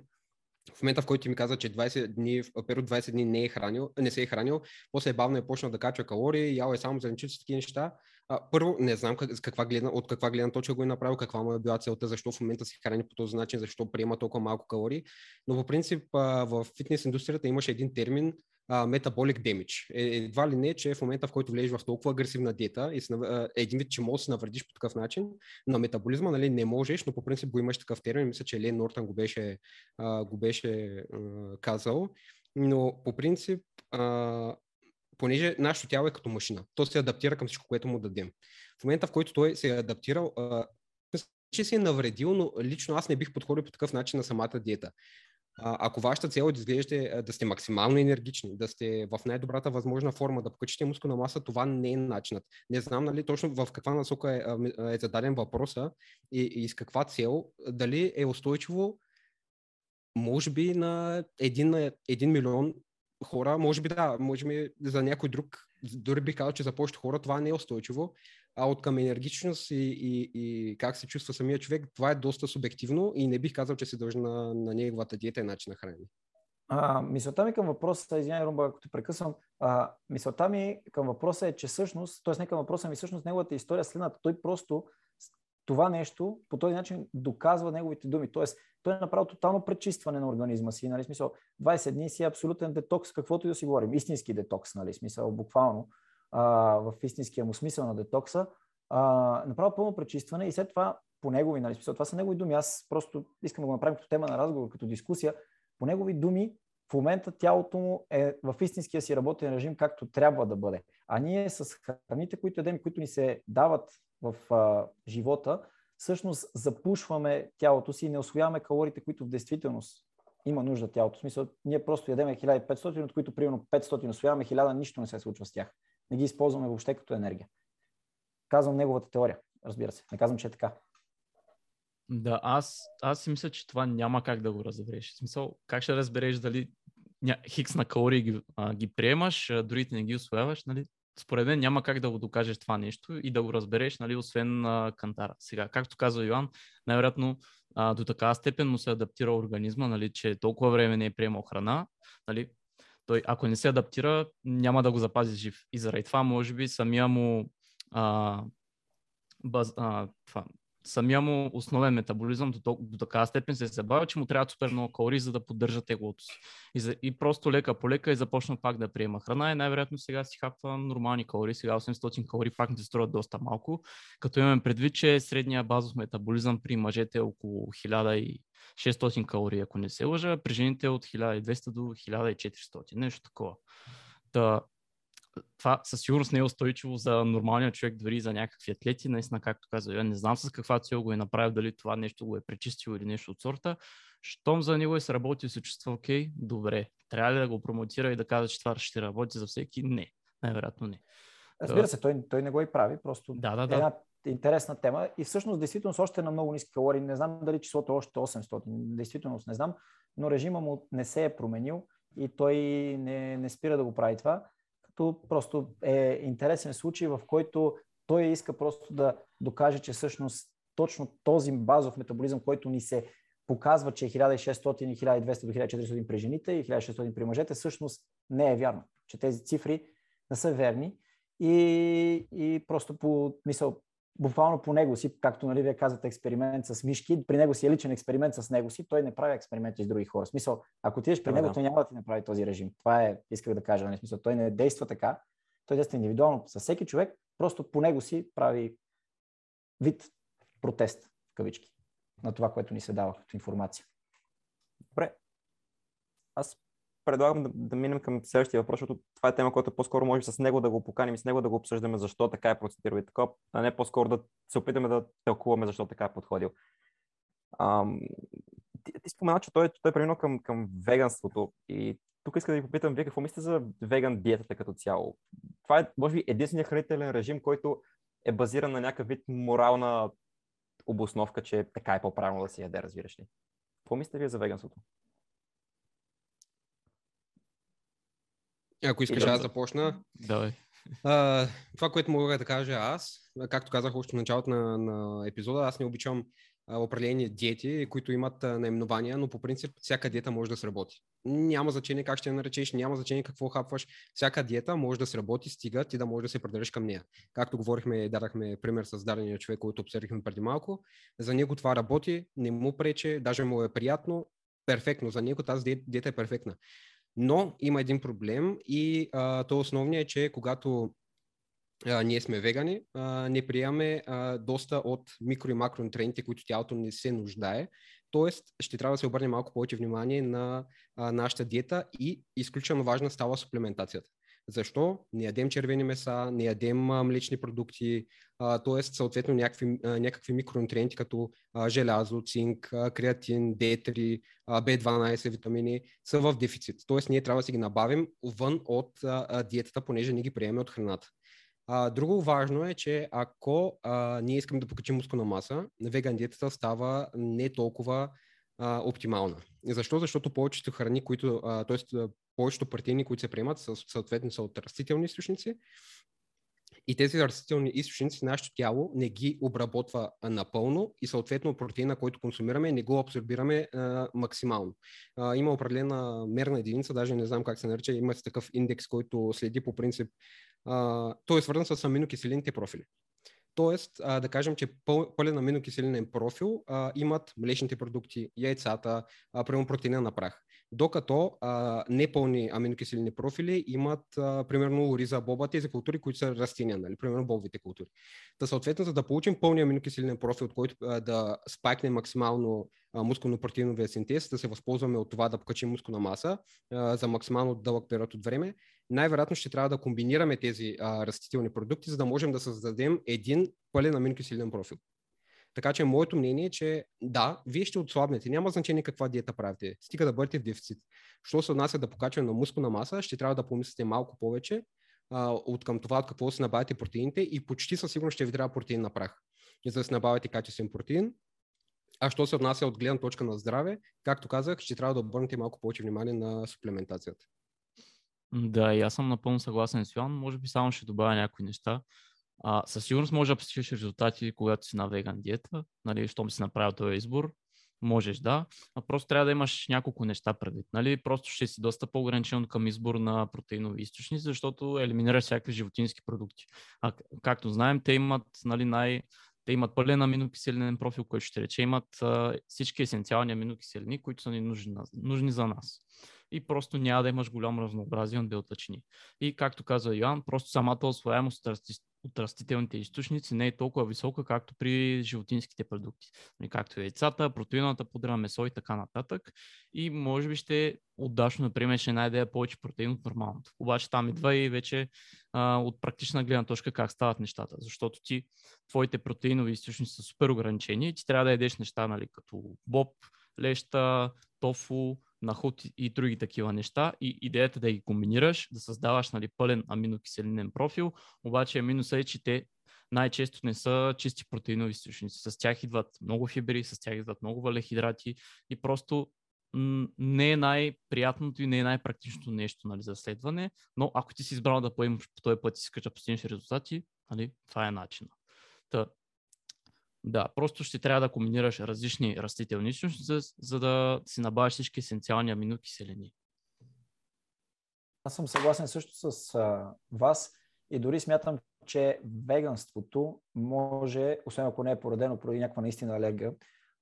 в момента, в който ми каза, че 20 дни, период 20 дни не, е хранил, не се е хранил, после бавно е почнал да качва калории, ял е само зеленчуци и такива неща. А, първо, не знам как, каква гледна, от каква гледна точка го е направил, каква му е била целта, защо в момента се храни по този начин, защо приема толкова малко калории. Но по принцип в фитнес индустрията имаше един термин, метаболик демидж. Едва ли не, че в момента, в който влезеш в толкова агресивна диета и си, един вид, че можеш да се навредиш по такъв начин, на метаболизма нали, не можеш, но по принцип го имаш такъв термин. Мисля, че Лен Нортън го беше, го беше казал. Но по принцип, понеже нашето тяло е като машина, то се адаптира към всичко, което му дадем. В момента, в който той се е адаптирал, че си е навредил, но лично аз не бих подходил по такъв начин на самата диета ако вашата цел е да изглеждате да сте максимално енергични, да сте в най-добрата възможна форма, да покачите мускулна маса, това не е начинът. Не знам нали, точно в каква насока е, е зададен въпроса и, и с каква цел, дали е устойчиво, може би на един, на един милион хора, може би да, може би за някой друг, дори би казал, че за повечето хора това не е устойчиво, а от към енергичност и, и, и как се чувства самия човек, това е доста субективно и не бих казал, че се дължи на, на неговата диета и начин на хранене. А, мисълта ми към въпроса, извинявай, Румба, ако те прекъсвам, а, мисълта ми към въпроса е, че всъщност, т.е. не към въпроса ми, всъщност неговата история следната. Той просто това нещо по този начин доказва неговите думи. Тоест, той е направил тотално пречистване на организма си. Нали, смисъл, 20 дни си е абсолютен детокс, каквото и да си говорим. Истински детокс, нали, смисъл, буквално а, в истинския му смисъл на детокса. А, направил пълно пречистване и след това по негови, нали, смисъл, това са негови думи. Аз просто искам да го направим като тема на разговор, като дискусия. По негови думи, в момента тялото му е в истинския си работен режим, както трябва да бъде. А ние с храните, които едем, които ни се дават в а, живота, всъщност запушваме тялото си и не освояваме калориите, които в действителност има нужда тялото. В смисъл, ние просто ядеме 1500, от които примерно 500 освояваме, 1000 нищо не се случва с тях. Не ги използваме въобще като енергия. Казвам неговата теория, разбира се. Не казвам, че е така. Да, аз, аз си мисля, че това няма как да го разбереш. В смисъл, как ще разбереш дали хикс на калории ги, а, ги приемаш, а, дори не ги освояваш, нали? според мен няма как да го докажеш това нещо и да го разбереш, нали, освен а, кантара. Сега, както каза Йоан, най-вероятно до такава степен му се адаптира организма, нали, че толкова време не е приемал храна, нали, той ако не се адаптира, няма да го запази жив. И заради това, може би, самия му а, баз, а, това, самия му основен метаболизъм до, до такава степен се забавя, че му трябва супер много калории, за да поддържа теглото си. И, за, и просто лека по лека и започна пак да приема храна и най-вероятно сега си хапва нормални калории. Сега 800 калории пак не се струват доста малко, като имаме предвид, че средния базов метаболизъм при мъжете е около 1600 калории, ако не се лъжа, при жените е от 1200 до 1400, нещо такова. Та, това със сигурност не е устойчиво за нормалния човек, дори за някакви атлети. Наистина, както каза, я не знам с каква цел го е направил, дали това нещо го е пречистило или нещо от сорта. Щом за него е сработил и се чувства окей, добре. Трябва ли да го промотира и да казва, че това ще работи за всеки? Не. Най-вероятно не. Разбира се, той, той не го и прави, просто да, да, да. една интересна тема и всъщност действително още на много ниски калории. Не знам дали числото е още 800, действително не знам, но режима му не се е променил и той не, не спира да го прави това като просто е интересен случай, в който той иска просто да докаже, че всъщност точно този базов метаболизъм, който ни се показва, че е 1600 и 1200 до 1400 при жените и 1600 при мъжете, всъщност не е вярно, че тези цифри не са верни. И, и просто по мисъл, буквално по него си, както нали, вие казвате, експеримент с мишки, при него си е личен експеримент с него си, той не прави експерименти с други хора. В смисъл, ако отидеш при да, него, да. той няма да ти направи този режим. Това е, исках да кажа, нали, смисъл, той не действа така, той действа индивидуално с всеки човек, просто по него си прави вид протест, в кавички, на това, което ни се дава като информация. Добре. Аз предлагам да, да минем към следващия въпрос, защото това е тема, която по-скоро може с него да го поканим и с него да го обсъждаме защо така е процедирал и така, а не по-скоро да се опитаме да тълкуваме защо така е подходил. Ам, ти, ти спомена, че той, той е преминал към, към веганството и тук искам да ви попитам, вие какво мислите за веган диетата като цяло? Това е, може би, единственият хранителен режим, който е базиран на някакъв вид морална обосновка, че така е по-правилно да се яде, разбираш ли? Какво мислите вие за веганството? Ако искаш, да, аз започна. Давай. А, това, което мога да кажа аз, както казах още в началото на, на епизода, аз не обичам а, определени диети, които имат а, наименования, но по принцип всяка диета може да сработи. Няма значение как ще я наречеш, няма значение какво хапваш. Всяка диета може да сработи, стига ти да можеш да се придържаш към нея. Както говорихме, дадахме пример с дадения човек, който обсъдихме преди малко. За него това работи, не му прече, даже му е приятно, перфектно. За него тази диета е перфектна. Но има един проблем и а, то основният е, че когато а, ние сме вегани, а, не приемаме а, доста от микро и макронутриенти, които тялото не се нуждае. Тоест, ще трябва да се обърне малко повече внимание на а, нашата диета и изключително важна става суплементацията. Защо? Не ядем червени меса, не ядем млечни продукти, т.е. съответно някакви, някакви микронутриенти като желязо, цинк, креатин, D3, а, B12 витамини са в дефицит. Т.е. ние трябва да си ги набавим вън от диетата, понеже не ги приемем от храната. А, друго важно е, че ако а, ние искаме да покачим мускулна маса, веган диетата става не толкова а, оптимална. Защо? Защото повечето храни, които, т.е. повечето протеини, които се приемат, са, съответно са от растителни източници. И тези растителни източници нашето тяло не ги обработва напълно и съответно протеина, който консумираме, не го абсорбираме а, максимално. А, има определена мерна единица, даже не знам как се нарича, има такъв индекс, който следи по принцип, а, той е свързан с аминокиселините профили. Тоест, а, да кажем, че пълен аминокиселинен профил а, имат млечните продукти, яйцата, а, прямо протеина на прах. Докато а, непълни аминокиселини профили имат, а, примерно, риза, боба, тези култури, които са растения, нали? примерно бобовите култури. Та съответно, за да получим пълния аминокиселинен профил, от който а, да спайкне максимално мускулно-протеиновия синтез, да се възползваме от това да покачим мускулна маса а, за максимално дълъг период от време, най-вероятно ще трябва да комбинираме тези а, растителни продукти, за да можем да създадем един пълен аминокиселинен профил. Така че моето мнение е, че да, вие ще отслабнете. Няма значение каква диета правите. Стига да бъдете в дефицит. Що се отнася да покачване на мускулна маса, ще трябва да помислите малко повече а, от към това, от какво се набавяте протеините и почти със сигурност ще ви трябва протеин на прах. И за да се набавяте качествен протеин, а що се отнася от гледна точка на здраве, както казах, ще трябва да обърнете малко повече внимание на суплементацията. Да, и аз съм напълно съгласен с Йоан. Може би само ще добавя някои неща. А, със сигурност може да постигаш резултати, когато си на веган диета, нали, щом си направил този избор, можеш да, а просто трябва да имаш няколко неща предвид. Нали? Просто ще си доста по-ограничен към избор на протеинови източници, защото елиминираш всякакви животински продукти. А както знаем, те имат нали, най- те имат пълен аминокиселинен профил, който ще рече имат а, всички есенциални аминокиселини, които са ни нужни, нужни за нас. И просто няма да имаш голямо разнообразие на белтъчини. И както каза Йоан, просто самата освояемост от растителните източници не е толкова висока, както при животинските продукти. Нали, както яйцата, протеиновата пудра, месо и така нататък. И може би ще удачно, например, ще найде повече протеин от нормалното. Обаче там идва и вече а, от практична гледна точка как стават нещата. Защото ти, твоите протеинови източници са супер ограничени и ти трябва да ядеш неща, нали, като боб, леща, тофу, наход и други такива неща. И идеята е да ги комбинираш, да създаваш нали, пълен аминокиселинен профил, обаче минусът е, че те най-често не са чисти протеинови източници. С тях идват много фибри, с тях идват много валехидрати и просто не е най-приятното и не е най-практичното нещо нали, за следване, но ако ти си избрал да поемаш по този път и си да постигнеш резултати, нали, това е начинът. Та, да, просто ще трябва да комбинираш различни растителни източници, за, за да си набавиш всички есенциални аминокиселини. Аз съм съгласен също с а, вас и дори смятам, че веганството може, освен ако не е поредено поради някаква наистина алергия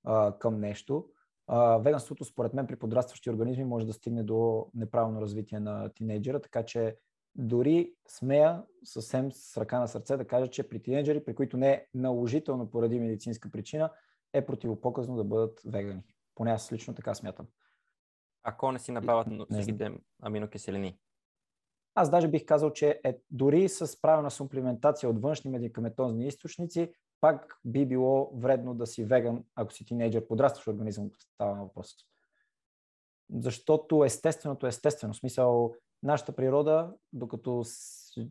а, към нещо, а, веганството според мен при подрастващи организми може да стигне до неправилно развитие на тинейджера, така че дори смея съвсем с ръка на сърце да кажа, че при тинейджери, при които не е наложително поради медицинска причина, е противопоказно да бъдат вегани. Поне аз лично така смятам. Ако не си набавят всичките аминокиселини. Аз даже бих казал, че е, дори с правилна суплементация от външни медикаментозни източници, пак би било вредно да си веган, ако си тинейджър, подрастваш организъм, става на въпрос. Защото естественото е естествено. В смисъл, нашата природа, докато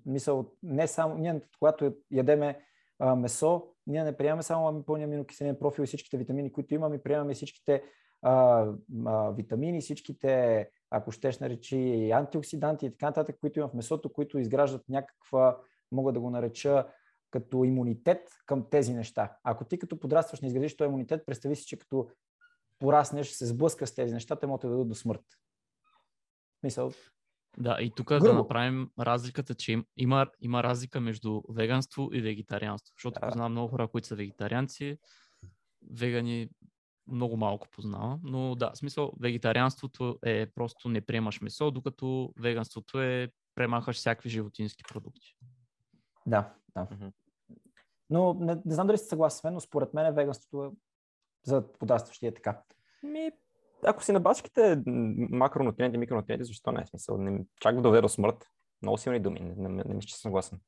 мисъл, не само, ние когато ядеме а, месо, ние не приемаме само ами пълния аминокиселен профил и всичките витамини, които имаме, приемаме всичките а, а, витамини, всичките, ако щеш наречи, антиоксиданти и така нататък, които има в месото, които изграждат някаква, мога да го нареча, като имунитет към тези неща. Ако ти като подрастваш не изградиш този имунитет, представи си, че като пораснеш, се сблъска с тези неща, те могат да дадат до смърт. Мисъл, да, и тук да направим разликата, че има, има разлика между веганство и вегетарианство. Защото да. познавам много хора, които са вегетарианци. Вегани много малко познавам. Но да, в смисъл, вегетарианството е просто не приемаш месо, докато веганството е премахаш всякакви животински продукти. Да, да. Mm-hmm. Но не, не знам дали сте съгласен с мен, но според мен веганството е за подрастващи е така. Ми, ако си на бачките макронутриенти, микронутриенти, защо не е смисъл? Не, чак да доведе до смърт. Много силни думи, не, не, не, не мисля, че съм съгласен.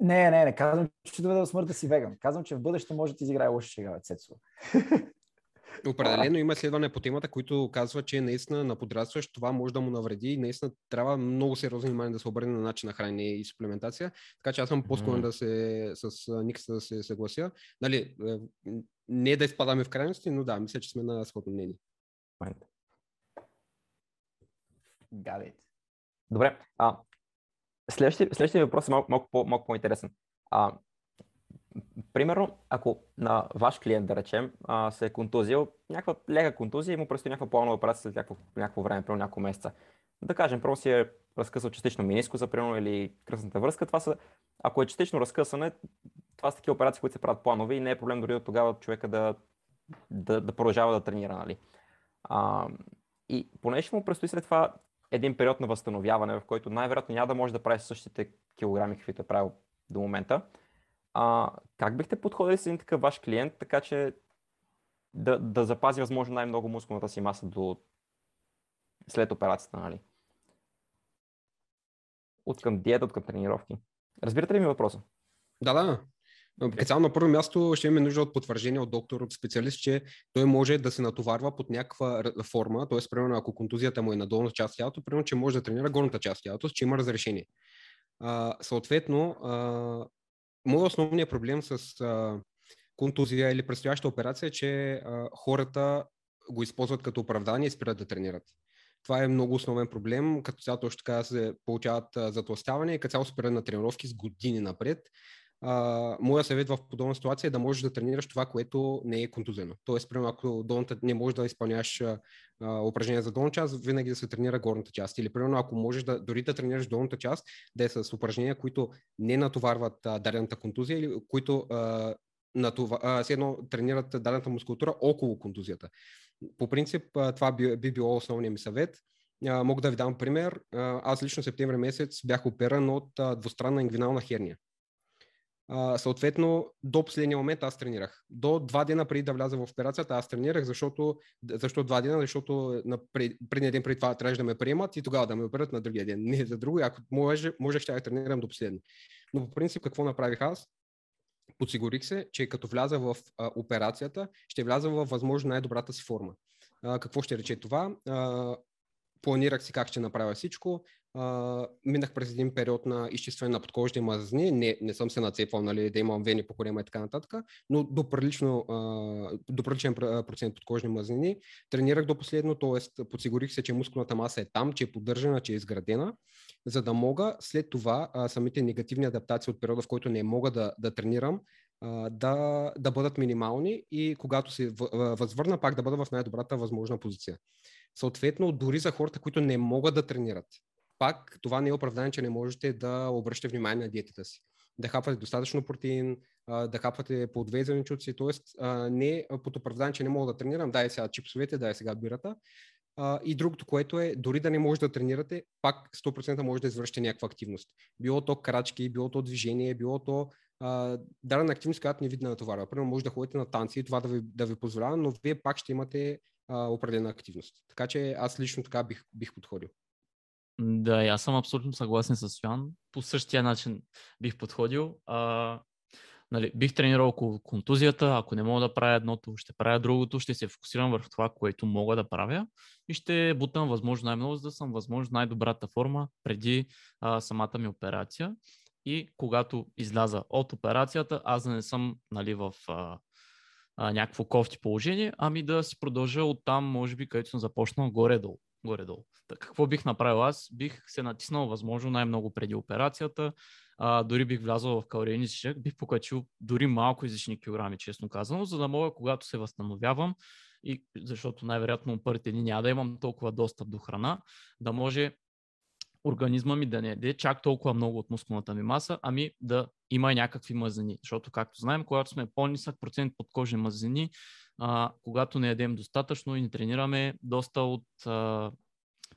Не, не, не казвам, че доведе до смърт да си веган. Казвам, че в бъдеще може да ти изиграе лоша шега, Цецо. Определено има изследване по темата, които казва, че наистина на подрастващ това може да му навреди и наистина трябва много сериозно внимание да се обърне на начин на хранене и суплементация. Така че аз съм по-склонен да се с Никс да се съглася. Нали, е, не да изпадаме в крайности, но да, мисля, че сме на сходно мнение момента. Добре. А, следващия, следващия въпрос е малко, малко, по, малко по-интересен. А, примерно, ако на ваш клиент, да речем, а, се е контузил, някаква лека контузия и му предстои някаква планова операция след някакво, някакво време, примерно няколко месеца. Да кажем, просто си е разкъсал частично миниско, за примерно, или кръсната връзка. Това са, ако е частично разкъсане, това са такива операции, които се правят планови и не е проблем дори от тогава човека да, да, да продължава да тренира. Нали? А, и понеже му предстои след това един период на възстановяване, в който най-вероятно няма да може да прави същите килограми, каквито е правил до момента, а, как бихте подходили с един такъв ваш клиент, така че да, да запази възможно най-много мускулната си маса до след операцията, нали? От към диета, от към тренировки. Разбирате ли ми въпроса? Да, да. Специално на първо място ще имаме нужда от потвърждение от доктор, от специалист, че той може да се натоварва под някаква форма, т.е. примерно ако контузията му е на долната част тялото, примерно, че може да тренира горната част тялото, че има разрешение. А, съответно, а, моят основният проблем с а, контузия или предстояща операция е, че а, хората го използват като оправдание и спират да тренират. Това е много основен проблем. Като цяло точно така се получават затластяване и като цяло спират на тренировки с години напред а, моя съвет в подобна ситуация е да можеш да тренираш това, което не е контузено. Тоест, примерно, ако долната не можеш да изпълняваш а, упражнения за долна част, винаги да се тренира горната част. Или, примерно, ако можеш да, дори да тренираш долната част, да е с упражнения, които не натоварват а, дадената контузия или които а, на а, едно тренират дадената мускулатура около контузията. По принцип, това би, би било основният ми съвет. А, мога да ви дам пример. Аз лично септември месец бях операн от двустранна ингвинална херния. Съответно, до последния момент аз тренирах. До два дена преди да вляза в операцията, аз тренирах, защото, защо два дена? Защото на пред, ден преди това трябваше да ме приемат и тогава да ме операт на другия ден. Не за друго, ако може, можех ще я тренирам до последно. Но по принцип какво направих аз? Подсигурих се, че като вляза в а, операцията, ще вляза в възможно най-добрата си форма. А, какво ще рече това? А, планирах си как ще направя всичко. Минах през един период на изчистване на подкожни мазнини. Не, не съм се нацепвал нали, да имам вени по корема и така нататък, но до, прилично, а, до приличен процент подкожни мазнини. Тренирах до последно, т.е. подсигурих се, че мускулната маса е там, че е поддържана, че е изградена, за да мога след това а, самите негативни адаптации от периода, в който не мога да, да тренирам, да, да бъдат минимални и когато се възвърна, пак да бъда в най-добрата възможна позиция. Съответно, дори за хората, които не могат да тренират, пак това не е оправдание, че не можете да обръщате внимание на диетата си. Да хапвате достатъчно протеин, да хапвате по две зеленчуци, т.е. не под оправдание, че не мога да тренирам, дай сега чипсовете, дай сега бирата. И другото, което е, дори да не може да тренирате, пак 100% може да извършите някаква активност. Било то крачки, било то движение, било то дадена активност, която не видна на товара. Примерно може да ходите на танци и това да ви, да ви позволява, но вие пак ще имате определена активност. Така че аз лично така бих, бих подходил. Да, аз съм абсолютно съгласен с Йоан. По същия начин бих подходил. А, нали, бих тренирал около контузията. Ако не мога да правя едното, ще правя другото. Ще се фокусирам върху това, което мога да правя. И ще бутам възможно най-много, за да съм възможно най-добрата форма преди а, самата ми операция. И когато изляза от операцията, аз да не съм нали, в а, а, някакво кофти положение, ами да си продължа от там, може би, където съм започнал горе-долу. Горе-долу. Так, какво бих направил аз? Бих се натиснал възможно най-много преди операцията, а, дори бих влязъл в калориен излишък, бих покачил дори малко излишни килограми, честно казано, за да мога, когато се възстановявам, и защото най-вероятно първите дни няма да имам толкова достъп до храна, да може организма ми да не яде чак толкова много от мускулната ми маса, ами да има и някакви мазнини. Защото, както знаем, когато сме по-нисък процент подкожни мазнини, а, когато не ядем достатъчно и не тренираме, доста от а,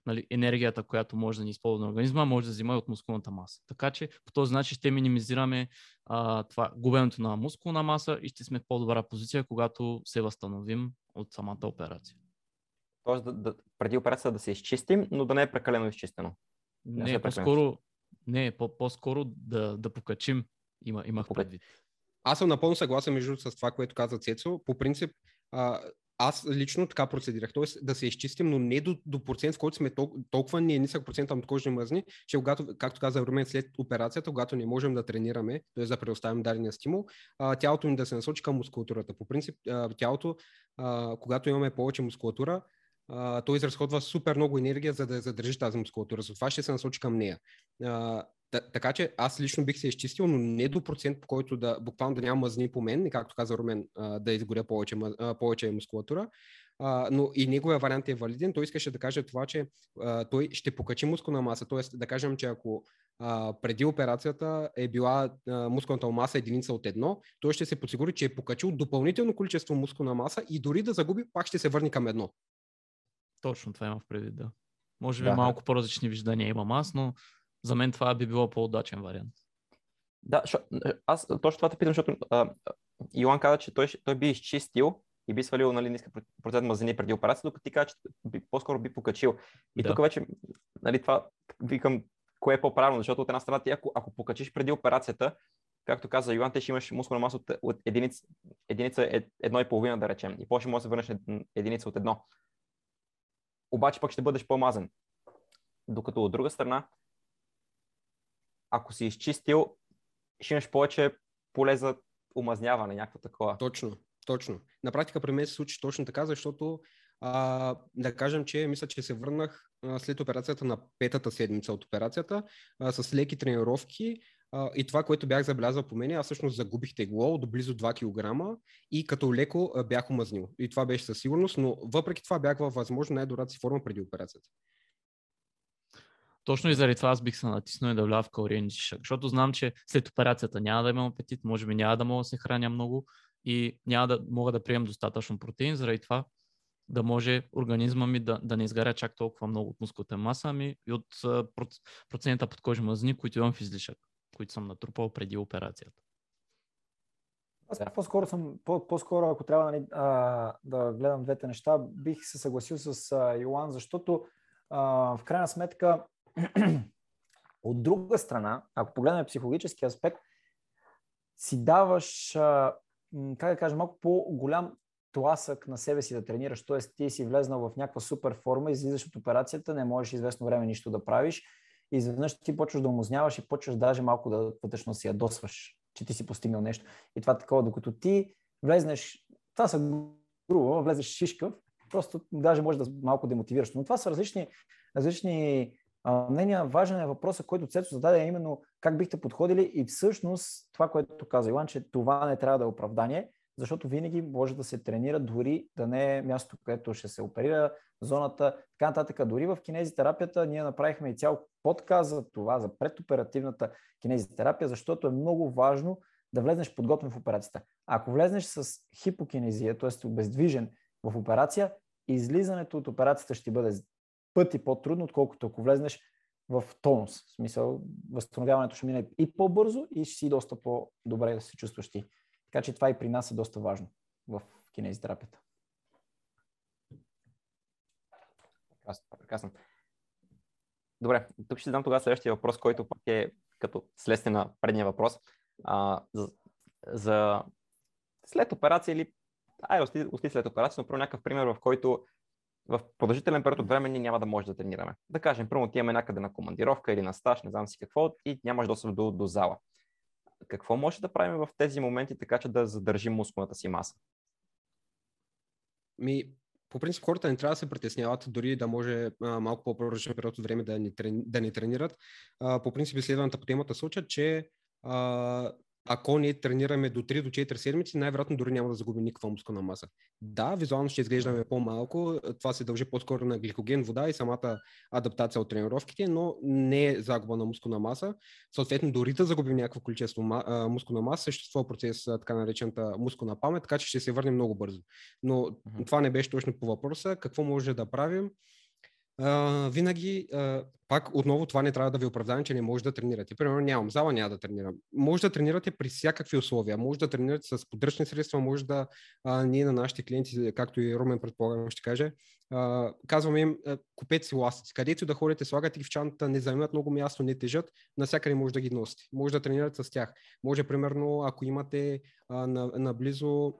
нали, енергията, която може да ни използва на организма, може да взима и от мускулната маса. Така че по този начин ще минимизираме а, това губенето на мускулна маса и ще сме в по-добра позиция, когато се възстановим от самата операция. Тоест, да, да, преди операцията да се изчистим, но да не е прекалено изчистено. Не, не по-скоро, не, по- по-скоро да, да покачим, има, имах предвид. Аз съм напълно съгласен между с това, което каза Цецо. По принцип, а, аз лично така процедирах, т.е. да се изчистим, но не до, до процент, в който сме тол- толкова не е нисък процент от кожни мъзни, че когато, както каза Румен, след операцията, когато не можем да тренираме, т.е. да предоставим дадения стимул, а, тялото ни да се насочи към мускулатурата. По принцип, а, тялото, а, когато имаме повече мускулатура, а, той изразходва супер много енергия, за да задържи тази мускулатура. Затова ще се насочи към нея. Така че аз лично бих се изчистил, но не до процент, по който да буквално да няма мазни по мен, и както каза Румен, да изгоря повече, повече мускулатура. Но и неговия вариант е валиден. Той искаше да каже това, че той ще покачи мускулна маса. Тоест, да кажем, че ако преди операцията е била мускулната маса единица от едно, той ще се подсигури, че е покачил допълнително количество мускулна маса и дори да загуби, пак ще се върне към едно. Точно това имам в предвид, да. Може би да. малко по-различни виждания имам аз, но за мен това би било по-удачен вариант. Да, шо, аз точно това те питам, защото а, Йоан каза, че той, той би изчистил и би свалил нали, ниска процент мазнини преди операцията, докато ти каза, че би, по-скоро би покачил. И да. тук вече, нали, това викам, кое е по-правилно, защото от една страна ти, ако, ако покачиш преди операцията, както каза Йоан, те ще имаш мускулна маса от, от единица, единица е, едно и половина, да речем, и после може да се върнеш единица от едно обаче пък ще бъдеш по-мазен. Докато от друга страна, ако си изчистил, ще имаш повече поле за омазняване, някакво такова. Точно, точно. На практика при мен се случи точно така, защото а, да кажем, че мисля, че се върнах а, след операцията на петата седмица от операцията а, с леки тренировки а, и това, което бях забелязал по мен, аз всъщност загубих тегло до близо 2 кг и като леко а, бях омазнил. И това беше със сигурност, но въпреки това бях във възможно най-добрата си форма преди операцията. Точно и заради това аз бих се натиснал и да влява в калориен защото знам, че след операцията няма да имам апетит, може би няма да мога да се храня много и няма да мога да приемам достатъчно протеин, заради това да може организма ми да, да не изгаря чак толкова много от мускулната маса, ами и от процента подкожни мазнини, които имам в излишък, които съм натрупал преди операцията. Аз по-скоро съм, по- по-скоро ако трябва нали, а, да гледам двете неща, бих се съгласил с а, Йоан, защото а, в крайна сметка от друга страна, ако погледнем психологически аспект, си даваш, как да кажа, малко по-голям тласък на себе си да тренираш, т.е. ти си влезнал в някаква супер форма, излизаш от операцията, не можеш известно време нищо да правиш, и изведнъж ти почваш да омозняваш и почваш даже малко да вътрешно си ядосваш, че ти си постигнал нещо. И това такова, докато ти влезнеш, това са грубо, влезеш шишкав, просто даже може да малко демотивираш. Но това са различни, различни мнения. Важен е въпросът, който Цецо зададе, е именно как бихте подходили и всъщност това, което каза Иван, че това не трябва да е оправдание, защото винаги може да се тренира, дори да не е място, където ще се оперира, зоната, така нататък. Дори в кинезитерапията ние направихме и цял подкаст за това, за предоперативната кинезитерапия, защото е много важно да влезнеш подготвен в операцията. Ако влезнеш с хипокинезия, т.е. обездвижен в операция, излизането от операцията ще бъде пъти по-трудно, отколкото ако влезнеш в тонус. В смисъл, възстановяването ще мине и по-бързо и ще си доста по-добре да се чувстваш ти. Така че това и при нас е доста важно в кинезитерапията. Прекрасно. прекрасно. Добре, тук ще дам тогава следващия въпрос, който пак е като следствие на предния въпрос. А, за, за след операция или ай, осли след операция, но някакъв пример, в който в продължителен период от време ние няма да може да тренираме. Да кажем, първо ти имаме някъде на командировка или на стаж, не знам си какво, и нямаш достъп до, до зала какво може да правим в тези моменти, така че да задържим мускулната си маса? Ми, по принцип хората не трябва да се притесняват, дори да може а, малко по-продължен период от време да ни, да ни тренират. А, по принцип изследването по темата сочат, че а, ако ние тренираме до 3 до 4 седмици, най-вероятно дори няма да загубим никаква мускулна маса. Да, визуално ще изглеждаме по-малко, това се дължи по-скоро на гликоген, вода и самата адаптация от тренировките, но не е загуба на мускулна маса. Съответно, дори да загубим някакво количество мускулна маса, съществува процес, така наречената мускулна памет, така че ще се върнем много бързо. Но това не беше точно по въпроса. Какво може да правим? А, винаги, а, пак отново това не трябва да ви оправдавам, че не може да тренирате. Примерно нямам зала, няма да тренирам. Може да тренирате при всякакви условия. Може да тренирате с подръчни средства, може да а, ние на нашите клиенти, както и Румен предполагам ще каже, а, казваме им, купете си ластици. Където да ходите, слагате ги в чантата, не заемат много място, не тежат, навсякъде може да ги носите. Може да тренирате с тях. Може, примерно, ако имате а, на, наблизо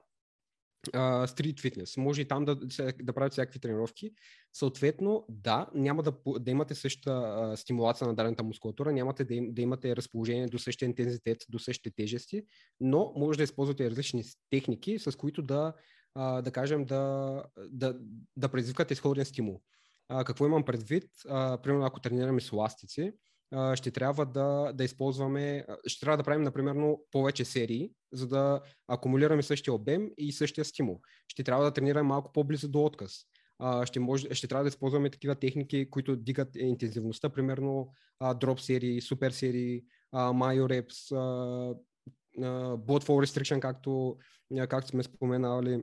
стрит фитнес. Може и там да, да правят всякакви тренировки. Съответно, да, няма да, да имате същата стимулация на дадената мускулатура, нямате да, им, да имате разположение до същия интензитет, до същите тежести, но може да използвате различни техники, с които да, а, да кажем, да, да, да предизвикате изходен стимул. А, какво имам предвид? Примерно, ако тренираме с ластици, ще трябва да, да използваме, ще трябва да правим, например, повече серии, за да акумулираме същия обем и същия стимул. Ще трябва да тренираме малко по-близо до отказ. Ще, може, ще трябва да използваме такива техники, които дигат интензивността, примерно дроп серии, супер серии, майо blood flow restriction, както, както сме споменали,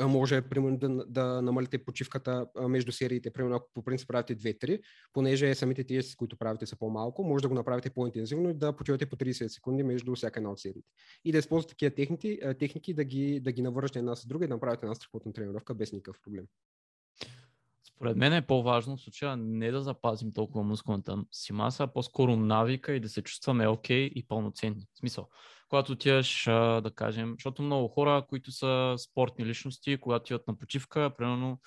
може примерно да, да намалите почивката между сериите, примерно ако по принцип правите 2-3, понеже самите тежести, които правите са по-малко, може да го направите по-интензивно и да почивате по 30 секунди между всяка една от сериите. И да използвате такива техники, техники да ги, да ги навържете една с друга и да направите една страхотна тренировка без никакъв проблем. Според мен е по-важно в случая не да запазим толкова мускулната си маса, а по-скоро навика и да се чувстваме окей okay и пълноценни. В смисъл, когато отиваш, да кажем, защото много хора, които са спортни личности, когато отиват на почивка, примерно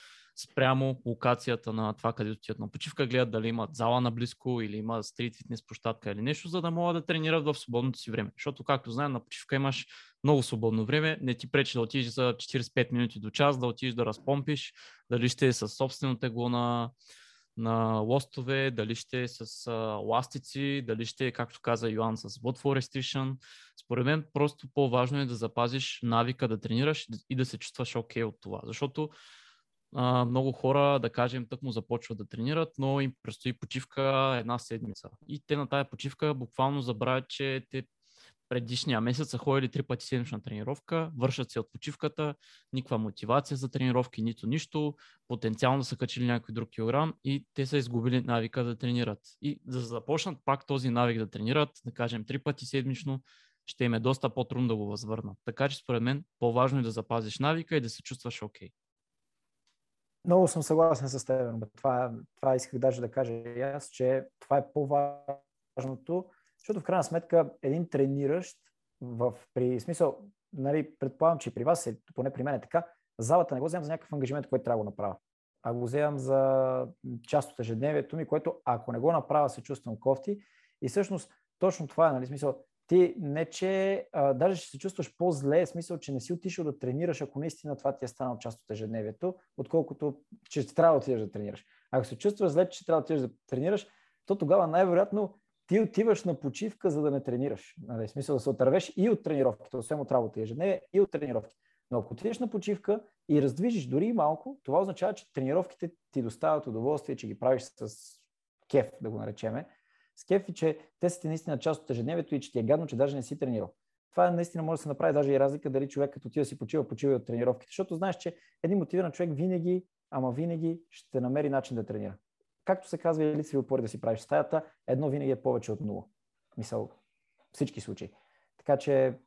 спрямо локацията на това, където отиват на почивка, гледат дали имат зала наблизко или има стрит фитнес площадка или нещо, за да могат да тренират в свободното си време. Защото, както знаем, на почивка имаш много свободно време, не ти пречи да отидеш за 45 минути до час, да отидеш да разпомпиш, дали ще е с собствено тегло на, на лостове, дали ще е с а, ластици, дали ще е, както каза Йоан, с Blood for Restriction. Според мен просто по-важно е да запазиш навика да тренираш и да се чувстваш окей okay от това. Защото а, много хора, да кажем, тък му започват да тренират, но им предстои почивка една седмица. И те на тая почивка буквално забравят, че те предишния месец са ходили три пъти седмична тренировка, вършат се от почивката, никаква мотивация за тренировки, нито нищо, потенциално са качили някой друг килограм и те са изгубили навика да тренират. И за да започнат пак този навик да тренират, да кажем три пъти седмично, ще им е доста по-трудно да го възвърнат. Така че според мен по-важно е да запазиш навика и да се чувстваш окей. Okay. Много съм съгласен с теб. Това, това исках даже да кажа и аз, че това е по-важното, защото в крайна сметка един трениращ в, при смисъл, нали, предполагам, че при вас, е, поне при мен е така, залата не го вземам за някакъв ангажимент, който трябва да го направя. А го вземам за част от ежедневието ми, което ако не го направя, се чувствам кофти. И всъщност точно това е, нали, смисъл, ти не че а, даже ще се чувстваш по-зле, в смисъл, че не си отишъл да тренираш, ако наистина това ти е станало част от ежедневието, отколкото че трябва да отидеш да тренираш. Ако се чувстваш зле, че трябва да отидеш да тренираш, то тогава най-вероятно ти отиваш на почивка, за да не тренираш. Нали, смисъл да се отървеш и от тренировките, освен от работа и ежедневие, и от тренировки. Но ако отидеш на почивка и раздвижиш дори и малко, това означава, че тренировките ти доставят удоволствие, че ги правиш с кеф, да го наречеме, с кефи, че те са ти наистина част от ежедневието и че ти е гадно, че даже не си тренирал. Това наистина може да се направи даже и разлика дали човек като ти си почива, почива от тренировките, защото знаеш, че един мотивиран човек винаги, ама винаги ще намери начин да тренира. Както се казва лицеви опори да си правиш стаята, едно винаги е повече от нула. Мисъл, всички случаи. Така че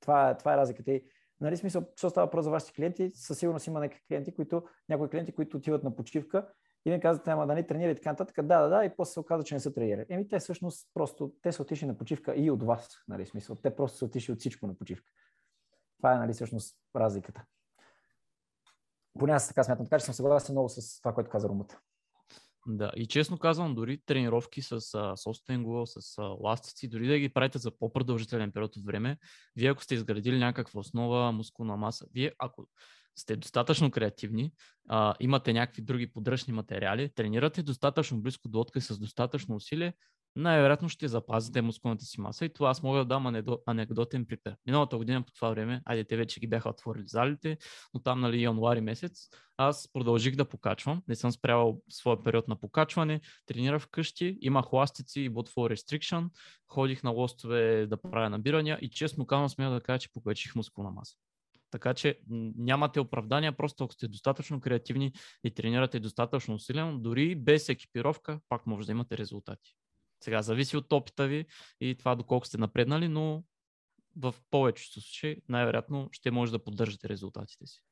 това, това е разликата. И, нали, смисъл, що става въпрос за вашите клиенти, със сигурност има някакви клиенти, които, някои клиенти, които отиват на почивка и ми казвате, ама да не тренира и така нататък. Да, да, да, и после се оказа, че не са тренирали. Еми, те всъщност просто, те са отишли на почивка и от вас, нали, смисъл. Те просто са отишли от всичко на почивка. Това е, нали, всъщност разликата. Поне аз така смятам, така че съм съгласен много с това, което каза Румата. Да, и честно казвам, дори тренировки с состенгула, с а, ластици, дори да ги правите за по-продължителен период от време, вие ако сте изградили някаква основа, мускулна маса, вие ако сте достатъчно креативни, а, имате някакви други подръчни материали, тренирате достатъчно близко до отказ с достатъчно усилие, най-вероятно ще запазите мускулната си маса. И това аз мога да дам анекдотен пример. Миналата година по това време, айде те вече ги бяха отворили залите, но там, нали, януари месец, аз продължих да покачвам. Не съм спрявал своя период на покачване, тренирах вкъщи, имах ластици и for restriction, ходих на лостове да правя набирания и честно казвам, смея да кажа, че покачих мускулна маса. Така че нямате оправдания, просто ако сте достатъчно креативни и тренирате достатъчно усилено, дори без екипировка, пак може да имате резултати. Сега зависи от опита ви и това доколко сте напреднали, но в повечето случаи най-вероятно ще може да поддържате резултатите си.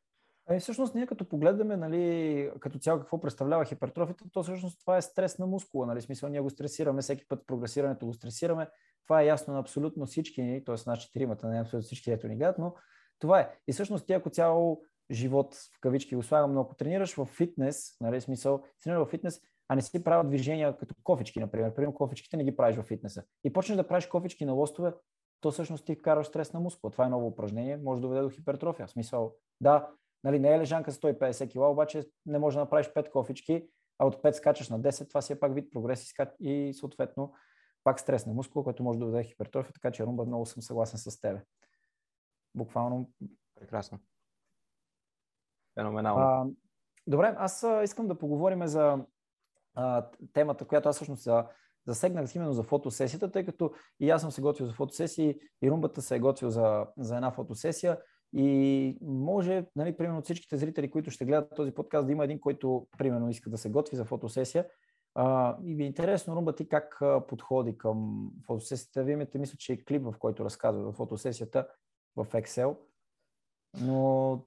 Ами всъщност ние като погледаме нали, като цяло какво представлява хипертрофията, то всъщност това е стрес на мускула. Нали? Смисъл ние го стресираме, всеки път прогресирането го стресираме. Това е ясно на абсолютно всички, т.е. нашите тримата, не абсолютно всички, ето ни гледат, но това е. И всъщност ти ако цяло живот в кавички го слагам, но ако тренираш в фитнес, нали, смисъл, тренираш в фитнес, а не си правят движения като кофички, например. Примерно кофичките не ги правиш в фитнеса. И почнеш да правиш кофички на лостове, то всъщност ти вкараш стрес на мускула. Това е ново упражнение, може да доведе до хипертрофия. В смисъл, да, нали, не е лежанка 150 кг, обаче не може да направиш 5 кофички, а от 5 скачаш на 10, това си е пак вид прогрес и, и съответно пак стрес на мускула, който може да доведе хипертрофия, така че Румба много съм съгласен с тебе. Буквално. Прекрасно. Феноменално. А, добре, аз искам да поговорим за темата, която аз всъщност засегнах именно за фотосесията, тъй като и аз съм се готвил за фотосесии, и Румбата се е готвил за, за една фотосесия. И може, нали, примерно, от всичките зрители, които ще гледат този подкаст, да има един, който, примерно, иска да се готви за фотосесия. А, и ви е интересно, Румба, ти как подходи към фотосесията? Вие имате, мисля, че е клип, в който разказва за фотосесията в Excel. Но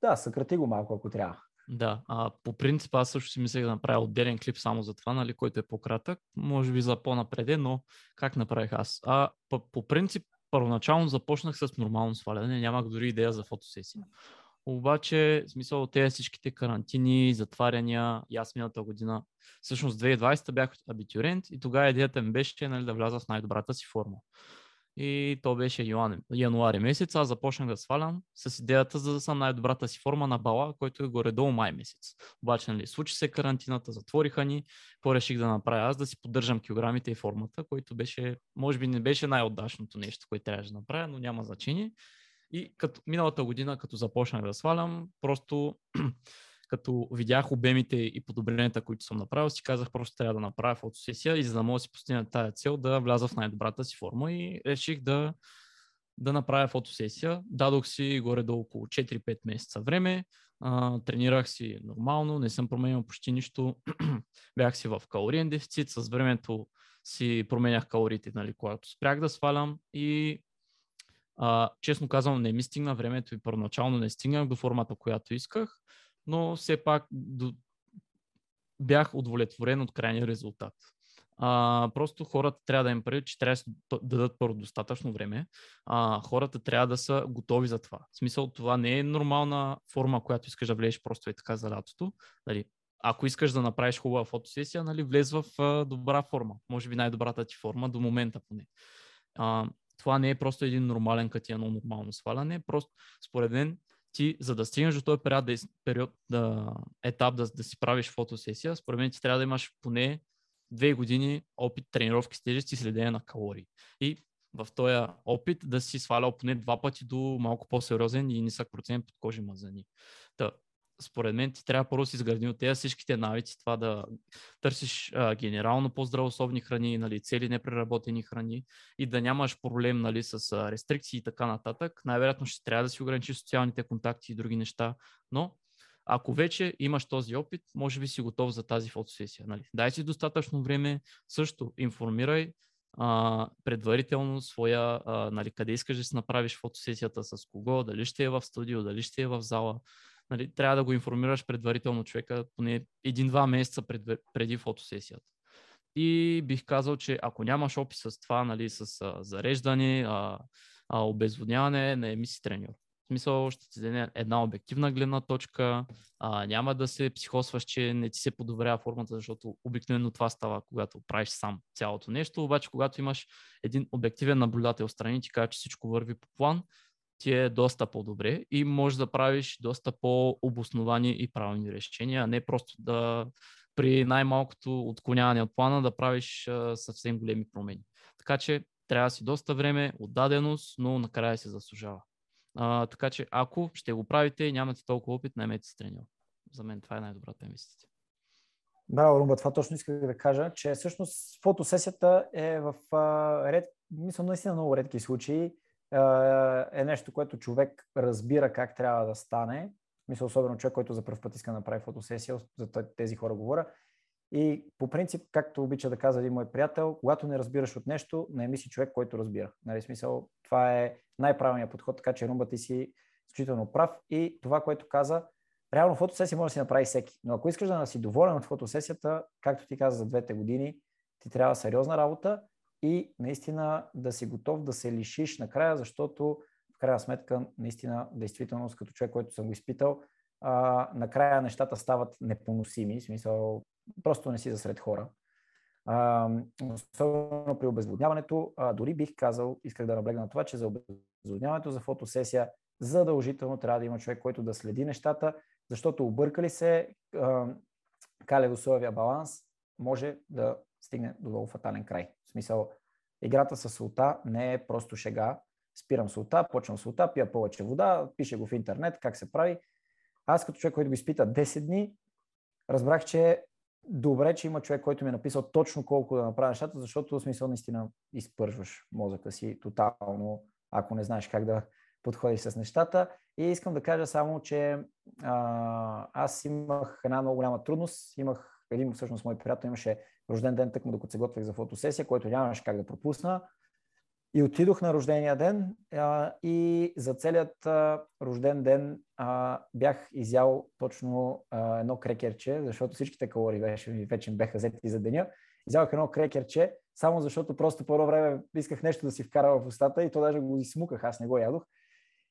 да, съкрати го малко, ако трябва. Да, а, по принцип аз също си мислех да направя отделен клип само за това, нали, който е по-кратък, може би за по-напреде, но как направих аз? А, по, принцип, първоначално започнах с нормално сваляне, нямах дори идея за фотосесия. Обаче, в смисъл, тези всичките карантини, затваряния, и аз миналата година, всъщност 2020 бях абитюрент и тогава идеята ми беше нали, да вляза в най-добрата си форма и то беше януари, януари месец. Аз започнах да свалям с идеята за да съм най-добрата си форма на бала, който е горе-долу май месец. Обаче, нали, случи се карантината, затвориха ни, какво реших да направя аз, да си поддържам килограмите и формата, който беше, може би не беше най-отдашното нещо, което трябваше да направя, но няма значение. И като, миналата година, като започнах да свалям, просто като видях обемите и подобренията, които съм направил, си казах просто трябва да направя фотосесия и за да мога да си постигна тази цел да вляза в най-добрата си форма и реших да, да направя фотосесия. Дадох си горе до около 4-5 месеца време, а, тренирах си нормално, не съм променял почти нищо, бях си в калориен дефицит, с времето си променях калориите, нали, когато спрях да свалям и а, честно казвам, не ми стигна времето и първоначално не стигнах до формата, която исках, но все пак до... бях удовлетворен от крайния резултат. А, просто хората трябва да им правят, че трябва да дадат първо достатъчно време. А, хората трябва да са готови за това. В смисъл, това не е нормална форма, която искаш да влезеш просто и така за лятото. Дали, ако искаш да направиш хубава фотосесия, нали, влез в а, добра форма. Може би най-добрата ти форма до момента поне. А, това не е просто един нормален катиано нормално сваляне. Просто, според мен, ти, за да стигнеш до този период, да, период да, етап да, да си правиш фотосесия, според мен ти трябва да имаш поне две години опит тренировки с тежести и следение на калории. И в този опит да си свалял поне два пъти до малко по-сериозен и нисък процент под кожи мазани. Та, според мен ти трябва първо да си изгради от тези всичките навици, това да търсиш а, генерално по-здравословни храни, нали, цели непреработени храни и да нямаш проблем нали, с а, рестрикции и така нататък. Най-вероятно ще трябва да си ограничиш социалните контакти и други неща, но ако вече имаш този опит, може би си готов за тази фотосесия. Нали? Дай си достатъчно време, също информирай а, предварително своя, а, нали, къде искаш да си направиш фотосесията, с кого, дали ще е в студио, дали ще е в зала. Нали, трябва да го информираш предварително човека поне един-два месеца пред, преди фотосесията. И бих казал, че ако нямаш опит с това, нали, с а, зареждане, а, а, обезводняване, не ми си треньор смисъл ще ти даде една обективна гледна точка, а, няма да се психосваш, че не ти се подобрява формата, защото обикновено това става, когато правиш сам цялото нещо, обаче когато имаш един обективен наблюдател страни, ти казва, че всичко върви по план, ти е доста по-добре и можеш да правиш доста по-обосновани и правилни решения, а не просто да при най-малкото отклоняване от плана да правиш а, съвсем големи промени. Така че трябва си доста време, отдаденост, но накрая се заслужава. А, така че ако ще го правите и нямате толкова опит, наймете се треньор. За мен това е най-добрата инвестиция. Браво, Румба, това точно исках да кажа, че всъщност фотосесията е в а, ред, мисля, наистина много редки случаи. А, е нещо, което човек разбира как трябва да стане. Мисля, особено човек, който за първ път иска да направи фотосесия, за тези хора говоря. И по принцип, както обича да казва един мой приятел, когато не разбираш от нещо, не си човек, който разбира. Нали, смисъл, това е най-правилният подход, така че Румба ти си изключително прав. И това, което каза, реално фотосесия може да си направи всеки. Но ако искаш да си доволен от фотосесията, както ти каза за двете години, ти трябва сериозна работа и наистина да си готов да се лишиш накрая, защото в крайна сметка, наистина, действително, като човек, който съм го изпитал, а, накрая нещата стават непоносими, в смисъл просто не си засред хора. А, особено при обезводняването, а, дори бих казал, исках да наблегна на това, че за обезводняването, за фотосесия, задължително трябва да има човек, който да следи нещата, защото объркали се калево-соевия баланс може да стигне до много фатален край. В смисъл, играта с солта не е просто шега. Спирам солта, почвам солта, пия повече вода, пише го в интернет как се прави. Аз като човек, който го изпита 10 дни, разбрах, че добре, че има човек, който ми е написал точно колко да направя нещата, защото в смисъл наистина изпържваш мозъка си тотално, ако не знаеш как да подходиш с нещата. И искам да кажа само, че а, аз имах една много голяма трудност. Имах един всъщност мой приятел имаше рожден ден, тъкмо докато се готвех за фотосесия, който нямаше как да пропусна. И отидох на рождения ден а, и за целият а, рожден ден а, бях изял точно а, едно крекерче, защото всичките калории вече, вече беха взети за деня. Изявах едно крекерче, само защото просто по време исках нещо да си вкара в устата и то даже го измуках, аз не го ядох.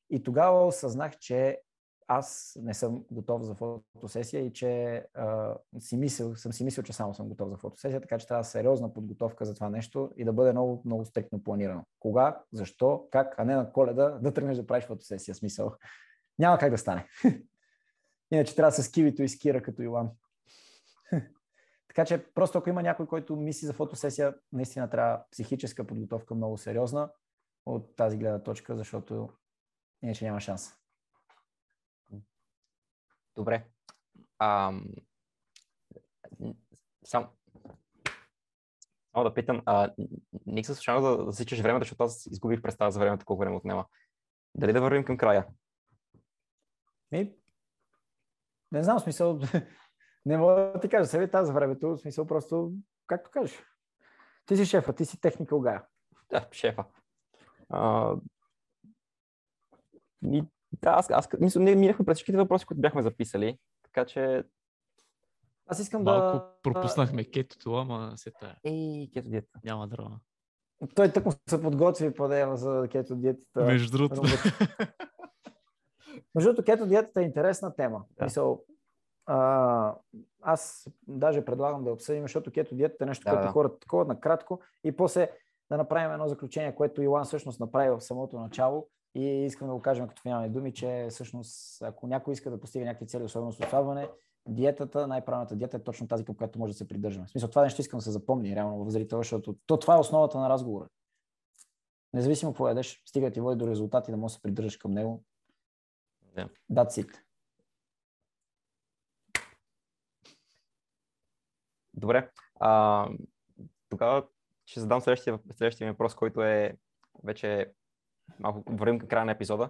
И тогава осъзнах, че аз не съм готов за фотосесия и че а, си мислил, съм си мислил, че само съм готов за фотосесия, така че трябва сериозна подготовка за това нещо и да бъде много, много стрикно планирано. Кога, защо, как, а не на коледа да тръгнеш да правиш фотосесия. Смисъл. Няма как да стане. Иначе трябва да се скивито и скира като Йоан. така че просто ако има някой, който мисли за фотосесия, наистина трябва психическа подготовка много сериозна от тази гледна точка, защото иначе няма шанс. Добре. ам, сам, само да питам, а, Ник се случайно да засичаш времето, защото аз изгубих представа за времето, колко време отнема. Дали да вървим към края? Ми, не знам, смисъл, не мога да ти кажа себе тази времето, смисъл просто, както кажеш. Ти си шефа, ти си техника гая. Да, шефа. А, и, да, аз, аз мисля, ние минахме през всичките въпроси, които бяхме записали, така че... Аз искам Малко да... пропуснахме кетото, ама се тая. Ей, кето диета. Няма драма. Той тъкмо се подготви поне за кето диетата. Между другото. Между другото, кето диетата е интересна тема. Да. Мисъл, а, аз даже предлагам да обсъдим, защото кето диетата е нещо, Да, което да. хората такова накратко и после да направим едно заключение, което Илан всъщност направи в самото начало и искам да го кажем като финални думи, че всъщност ако някой иска да постига някакви цели, особено с отслабване, диетата, най-правилната диета е точно тази, към която може да се придържаме. В смисъл, това нещо искам да се запомни реално в зрителя, защото то, това е основата на разговора. Независимо какво ядеш, стига ти води до резултати, да можеш да се придържаш към него. Да. That's it. Добре. А, тогава ще задам следващия, следващия въпрос, който е вече малко вървим към края на епизода,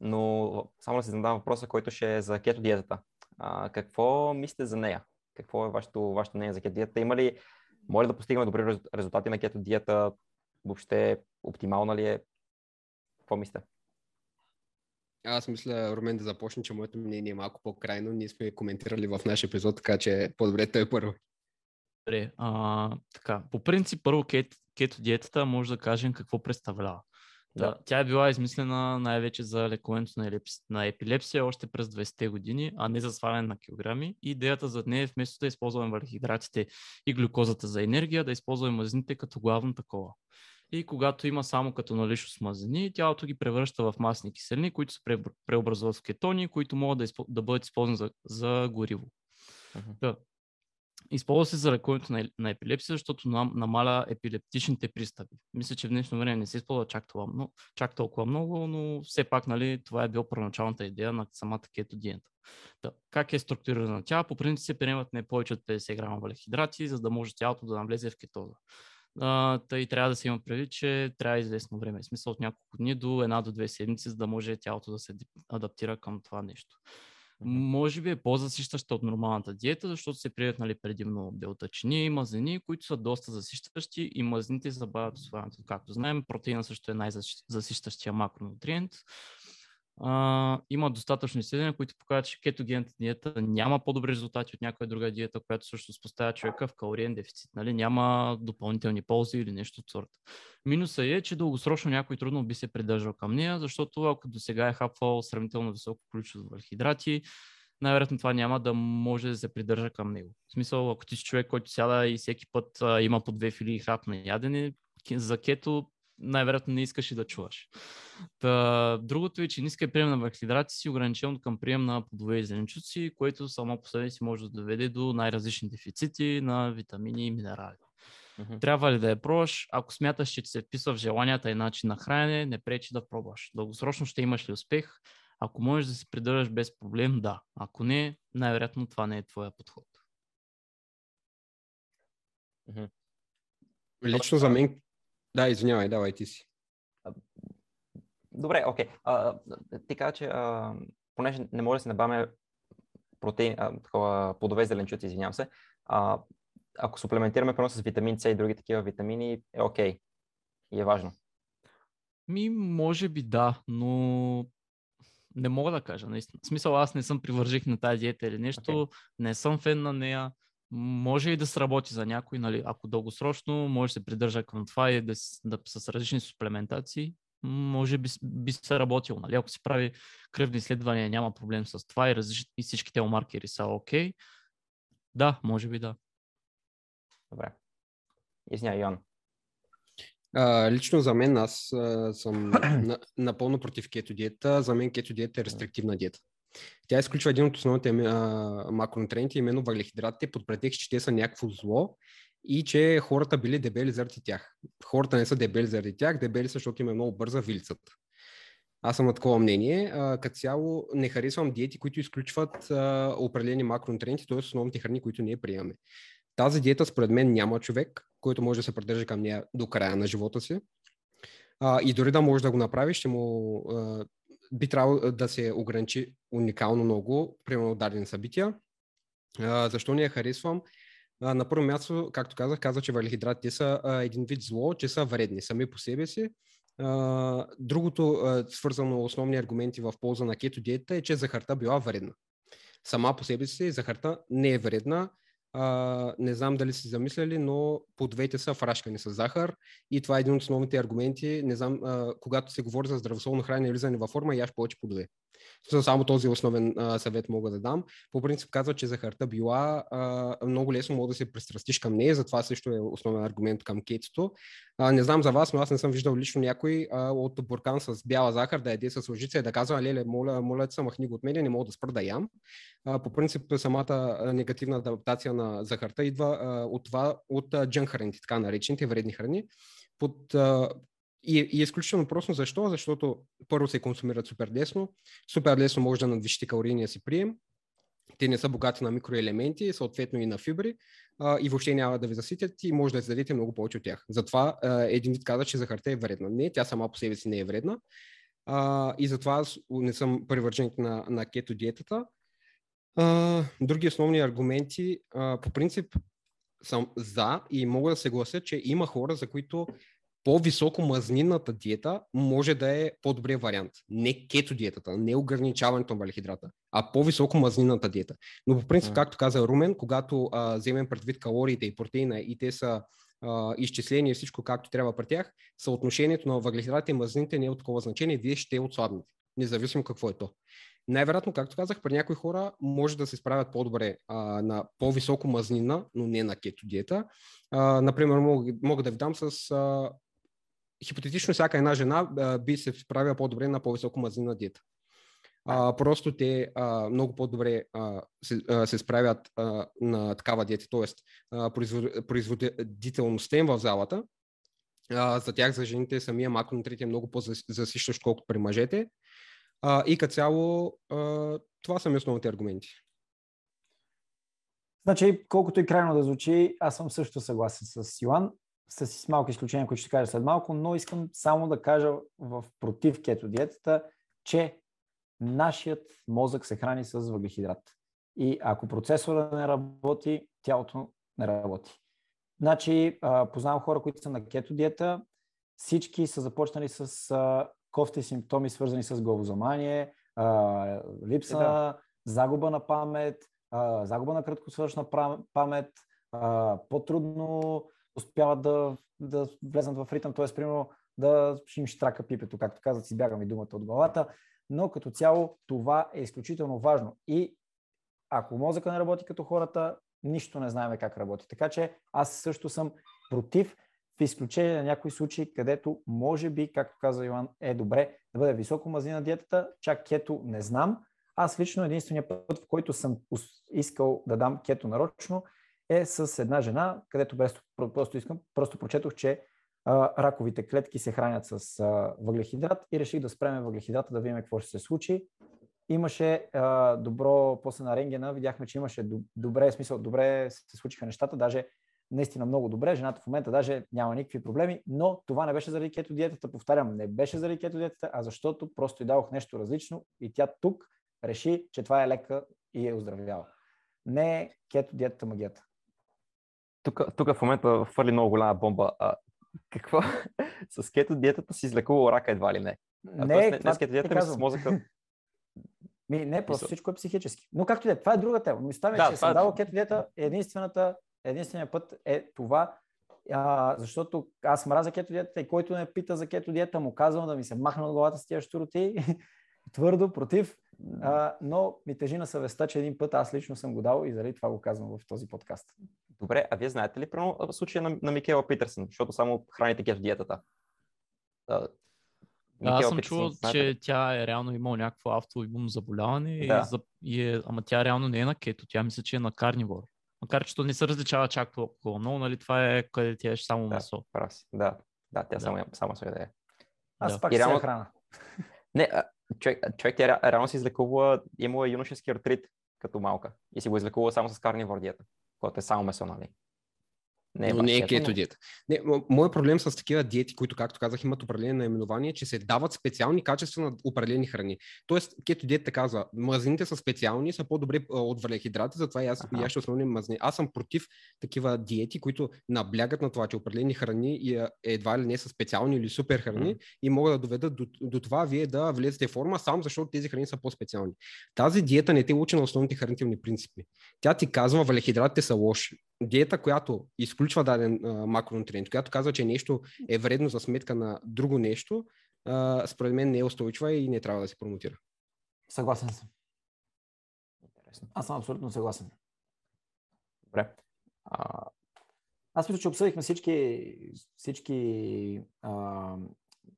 но само да си задам въпроса, който ще е за кето диетата. А, какво мислите за нея? Какво е вашето, вашето мнение за кето диетата? Има ли, може да постигаме добри рез- резултати на кето диета? Въобще оптимална ли е? Какво мислите? Аз мисля, Румен да започне, че моето мнение е малко по-крайно. Ние сме коментирали в нашия епизод, така че по-добре той е първо. Добре, а, така. По принцип, първо кет, кето диетата може да кажем какво представлява. Да. Да. Тя е била измислена най-вече за лекуването на, елепс... на епилепсия още през 20-те години, а не за сваляне на килограми. И идеята за нея е вместо да използваме върхидратите и глюкозата за енергия, да използваме мазнините като главно такова. И когато има само като наличност мазнини, тялото ги превръща в масни киселини, които се пре- преобразуват в кетони, които могат да, изпо... да бъдат използвани за, за гориво. Мгм. Да. Използва се за лекуването на, на епилепсия, защото нам, намаля епилептичните пристъпи. Мисля, че в днешно време не се използва чак, това, но, чак толкова много, но все пак нали, това е било първоначалната идея на самата кето диета. Да. Как е структурирана тя? По принцип се приемат не повече от 50 грама въглехидрати, за да може тялото да навлезе в кетоза. А, тъй трябва да се има предвид, че трябва известно време. В смисъл от няколко дни до една до две седмици, за да може тялото да се адаптира към това нещо. Може би е по-засищаща от нормалната диета, защото се прият нали, предимно белтъчини и мазнини, които са доста засищащи и мазнините забавят усвояването. Както знаем, протеина също е най-засищащия макронутриент. А, има достатъчно изследвания, които показват, че кетогенната диета няма по-добри резултати от някоя друга диета, която също поставя човека в калориен дефицит. Нали? Няма допълнителни ползи или нещо от сорта. Минуса е, че дългосрочно някой трудно би се придържал към нея, защото ако до сега е хапвал сравнително високо количество въглехидрати, най-вероятно това няма да може да се придържа към него. В смисъл, ако ти си човек, който сяда и всеки път а, има по две фили храп на ядене, за кето най-вероятно не искаш и да чуваш. Та, другото е, че ниска прием на въглехидрати си ограничен към прием на плодове и зеленчуци, което само по себе си може да доведе до най-различни дефицити на витамини и минерали. Мгм. Трябва ли да я пробваш? Ако смяташ, че ти се вписва в желанията и начин на хранене, не пречи да пробваш. Дългосрочно ще имаш ли успех? Ако можеш да се придържаш без проблем, да. Ако не, най-вероятно това не е твоя подход. Лично за мен... Да, извинявай, давай ти си. Добре, окей. А, Ти каза, че а, понеже не може да се набавяме протеин, а, такова, плодове и зеленчуци, извинявам се, а, ако суплементираме прено с витамин С и други такива витамини, е окей. И е важно. Ми, може би да, но не мога да кажа. Наистина. В смисъл, аз не съм привържих на тази диета или нещо, Окей. не съм фен на нея. Може и да сработи за някой, нали? ако дългосрочно може да се придържа към това и да, с- да с различни суплементации, може би, би се работило. Нали? Ако се прави кръвни изследвания, няма проблем с това и, различ... и всичките маркери са окей. Да, може би да. Добре. Извинявай, Йон. А, лично за мен аз а, съм на, напълно против кето диета. За мен кето диета е рестриктивна диета. Тя изключва един от основните а, макронутриенти, именно въглехидратите, под претекст, че те са някакво зло и че хората били дебели заради тях. Хората не са дебели заради тях, дебели са, защото им е много бърза вилицата. Аз съм на такова мнение. Като цяло не харесвам диети, които изключват а, определени макронутриенти, т.е. основните храни, които ние приемаме. Тази диета според мен няма човек, който може да се придържа към нея до края на живота си. А, и дори да може да го направи, ще му би трябвало да се ограничи уникално много, примерно дадени събития. Защо не я харесвам? На първо място, както казах, казах, че въглехидратите са един вид зло, че са вредни сами по себе си. Другото, а, свързано основни аргументи в полза на кето диета е, че захарта била вредна. Сама по себе си захарта не е вредна, а, не знам дали си замисляли, но по двете са фрашкани с захар и това е един от основните аргументи. Не знам, а, когато се говори за здравословно хранене и влизане във форма, яш повече по две. Само този основен а, съвет мога да дам. По принцип казва, че захарта била а, много лесно мога да се пристрастиш към нея, затова също е основен аргумент към кетото. Не знам за вас, но аз не съм виждал лично някой а, от буркан с бяла захар да яде с лъжица и да казва, леле, моля, моля се, махни го от мен, не мога да спра да ям. А, по принцип, самата негативна адаптация на захарта идва а, от това, от храните, така наречените вредни храни. Под, а, и, и е изключително просто. Защо? Защото първо се консумират супер лесно, супер лесно може да надвишите калорийния си прием, те не са богати на микроелементи, съответно и на фибри а, и въобще няма да ви заситят и може да зададете много повече от тях. Затова а, един вид каза, че захарта е вредна. Не, тя сама по себе си не е вредна а, и затова аз не съм привърженик на, на кето диетата. А, други основни аргументи, а, по принцип съм за и мога да се глася, че има хора, за които по-високо мазнинната диета може да е по-добрия вариант. Не кето диетата, не ограничаването на въглехидрата, а по-високо мазнинната диета. Но по принцип, както каза Румен, когато а, вземем предвид калориите и протеина и те са а, изчислени и всичко както трябва при тях, съотношението на въглехидратите и мазнините не е от такова значение, вие ще отслабнете, независимо какво е то. Най-вероятно, както казах, при някои хора може да се справят по-добре а, на по-високо мазнина, но не на кето диета. А, например, мога, мога да ви дам с а, хипотетично всяка една жена а, би се справила по-добре на по-високо мазнина диета. А, просто те а, много по-добре а, се, а, се справят а, на такава диета, т.е. производителността им в залата. А, за тях, за жените, самия макронутрит е много по-засищащ, колкото при мъжете. А, и като цяло, а, това са ми основните аргументи. Значи, колкото и крайно да звучи, аз съм също съгласен с Йоан с малки изключения, които ще кажа след малко, но искам само да кажа в против кето диетата, че нашият мозък се храни с въглехидрат. И ако процесора не работи, тялото не работи. Значи, познавам хора, които са на кето диета, всички са започнали с кофти симптоми, свързани с главозамание, липса, да. загуба на памет, загуба на краткосрочна памет, по-трудно успяват да, да влезнат в ритъм, т.е. примерно да им штрака пипето, както казват, си бягам и думата от главата, но като цяло това е изключително важно. И ако мозъка не работи като хората, нищо не знаем как работи. Така че аз също съм против, в изключение на някои случаи, където може би, както каза Иван, е добре да бъде високо мазнина диетата, чак кето не знам. Аз лично единствения път, в който съм искал да дам кето нарочно, е с една жена, където просто, просто искам, просто прочетох, че а, раковите клетки се хранят с а, въглехидрат и реших да спреме въглехидрата, да видим какво ще се случи. Имаше а, добро, после на рентгена видяхме, че имаше добре, смисъл, добре се случиха нещата, даже наистина много добре. Жената в момента даже няма никакви проблеми, но това не беше заради кето диетата, повтарям, не беше заради кето диетата, а защото просто й дадох нещо различно и тя тук реши, че това е лека и е оздравява. Не е кето диетата магията тук, тук в момента хвърли много голяма бомба. А, какво? с кето диетата си излекува рака едва ли не? А, не, не, не с кето диетата ми с мозъка. Ми, не, просто всичко е психически. Но както и да е, това е друга тема. Но оставя, да, че съм е... дал кето диета, единствената, единственият път е това, а, защото аз мразя кето диетата и който не пита за кето диета, му казвам да ми се махна от главата с тия штуроти. Твърдо против, а, но ми тежи на съвестта, че един път аз лично съм го дал и заради това го казвам в този подкаст. Добре, а вие знаете ли в случая на, на Микела Питърсън, защото само храните кеф диетата? А, аз съм чувал, че тя е реално имала някакво автоимунно заболяване, да. и, за, и е, ама тя реално не е на кето, тя мисля, че е на карнивор. Макар, че то не се различава чак толкова много, нали това е къде тя е само да, масо. Прав си. Да, да, тя да. само, само се яде. Аз да. пак и реално... храна. Не, а, човек, човек тя ре- реално си излекува, имала юношески артрит като малка и си го излекува само с карнивор диета, което е Не, но баш не е кето, но- диета. Не, мо- моят проблем с такива диети, които, както казах, имат определени наименования, че се дават специални качества на определени храни. Тоест, кето диета казва, мазнините са специални, са по-добре от въглехидрати, затова и аз Аха. яща основни мазнини. Аз съм против такива диети, които наблягат на това, че определени храни едва ли не са специални или супер храни Мгм. и могат да доведат до, до това вие да влезете в форма, само защото тези храни са по-специални. Тази диета не те учи на основните хранителни принципи. Тя ти казва, въглехидратите са лоши. Диета, която изключва даден а, макронутриент, която казва, че нещо е вредно за сметка на друго нещо, а, според мен не е устойчива и не трябва да се промотира. Съгласен съм. Интересно. Аз съм абсолютно съгласен. Добре. А, Аз мисля, че обсъдихме всички, всички а,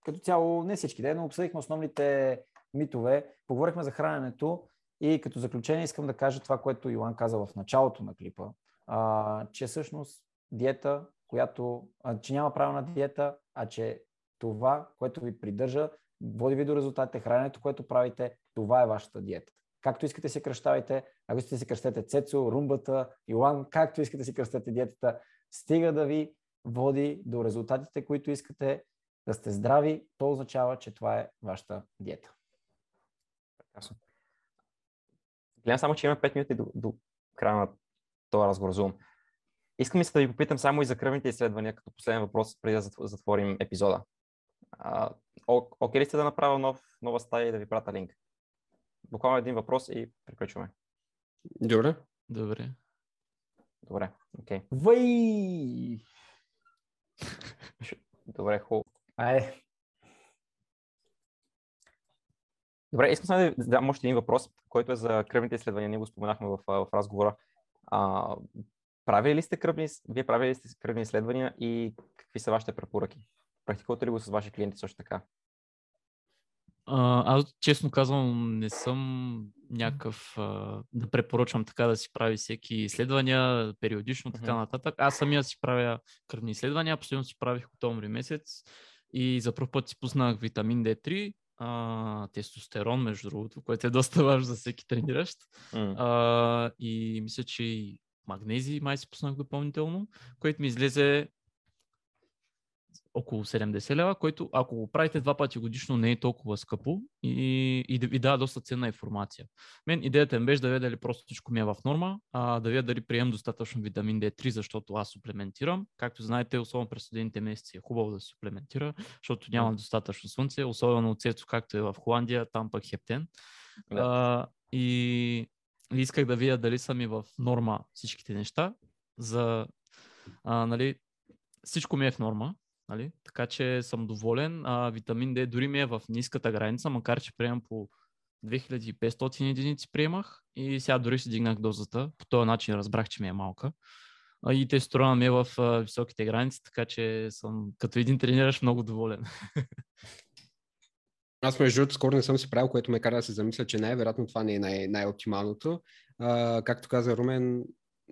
като цяло, не всички, да, но обсъдихме основните митове, поговорихме за храненето и като заключение искам да кажа това, което Йоан каза в началото на клипа, а, че всъщност диета, която, а, че няма правилна диета, а че това, което ви придържа, води ви до резултатите, храненето, което правите, това е вашата диета. Както искате се кръщавайте, ако искате да си кръстете Цецо, Румбата, Йоан, както искате да си кръстете диетата, стига да ви води до резултатите, които искате, да сте здрави, то означава, че това е вашата диета. Прекрасно. Гледам само, че имаме 5 минути до, до края на този разговор Zoom. Искам и се да ви попитам само и за кръвните изследвания, като последен въпрос, преди да затв- затворим епизода. А, окей ли сте да направя нов, нова стая и да ви пратя линк? Буквално един въпрос и приключваме. Добре. Добре. Добре, окей. Вай! Добре, хубаво. Ай, Добре, искам само да ви задам още един въпрос, който е за кръвните изследвания. Ние го споменахме в, в разговора. А, правили ли сте кръвни, вие правили ли сте кръвни изследвания и какви са вашите препоръки? Практикувате ли го с ваши клиенти също така? А, аз честно казвам, не съм някакъв а, да препоръчвам така да си прави всеки изследвания периодично, така Мгм. нататък. Аз самия си правя кръвни изследвания, последно си правих октомври месец и за първ път си пуснах витамин D3, а, тестостерон, между другото, което е доста важно за всеки трениращ. М, А, и мисля, че и магнезий май си пуснах допълнително, което ми излезе около 70 лева, който ако го правите два пъти годишно не е толкова скъпо и, и ви дава доста ценна информация. Мен идеята ми беше да видя дали просто всичко ми е в норма, а да видя дали приемам достатъчно витамин D3, защото аз суплементирам. Както знаете, особено през студените месеци е хубаво да се суплементира, защото няма достатъчно слънце, особено от цето, както е в Холандия, там пък хептен. Да. А, и и исках да видя дали са ми в норма всичките неща. За, а, нали, всичко ми е в норма, нали? така че съм доволен. А, витамин D дори ми е в ниската граница, макар че приемам по 2500 единици приемах и сега дори си дигнах дозата. По този начин разбрах, че ми е малка. А, и тестостерона ми е в а, високите граници, така че съм като един трениращ много доволен. Аз между другото скоро не съм си правил, което ме кара да се замисля, че най-вероятно това не е най- най-оптималното. А, както каза Румен,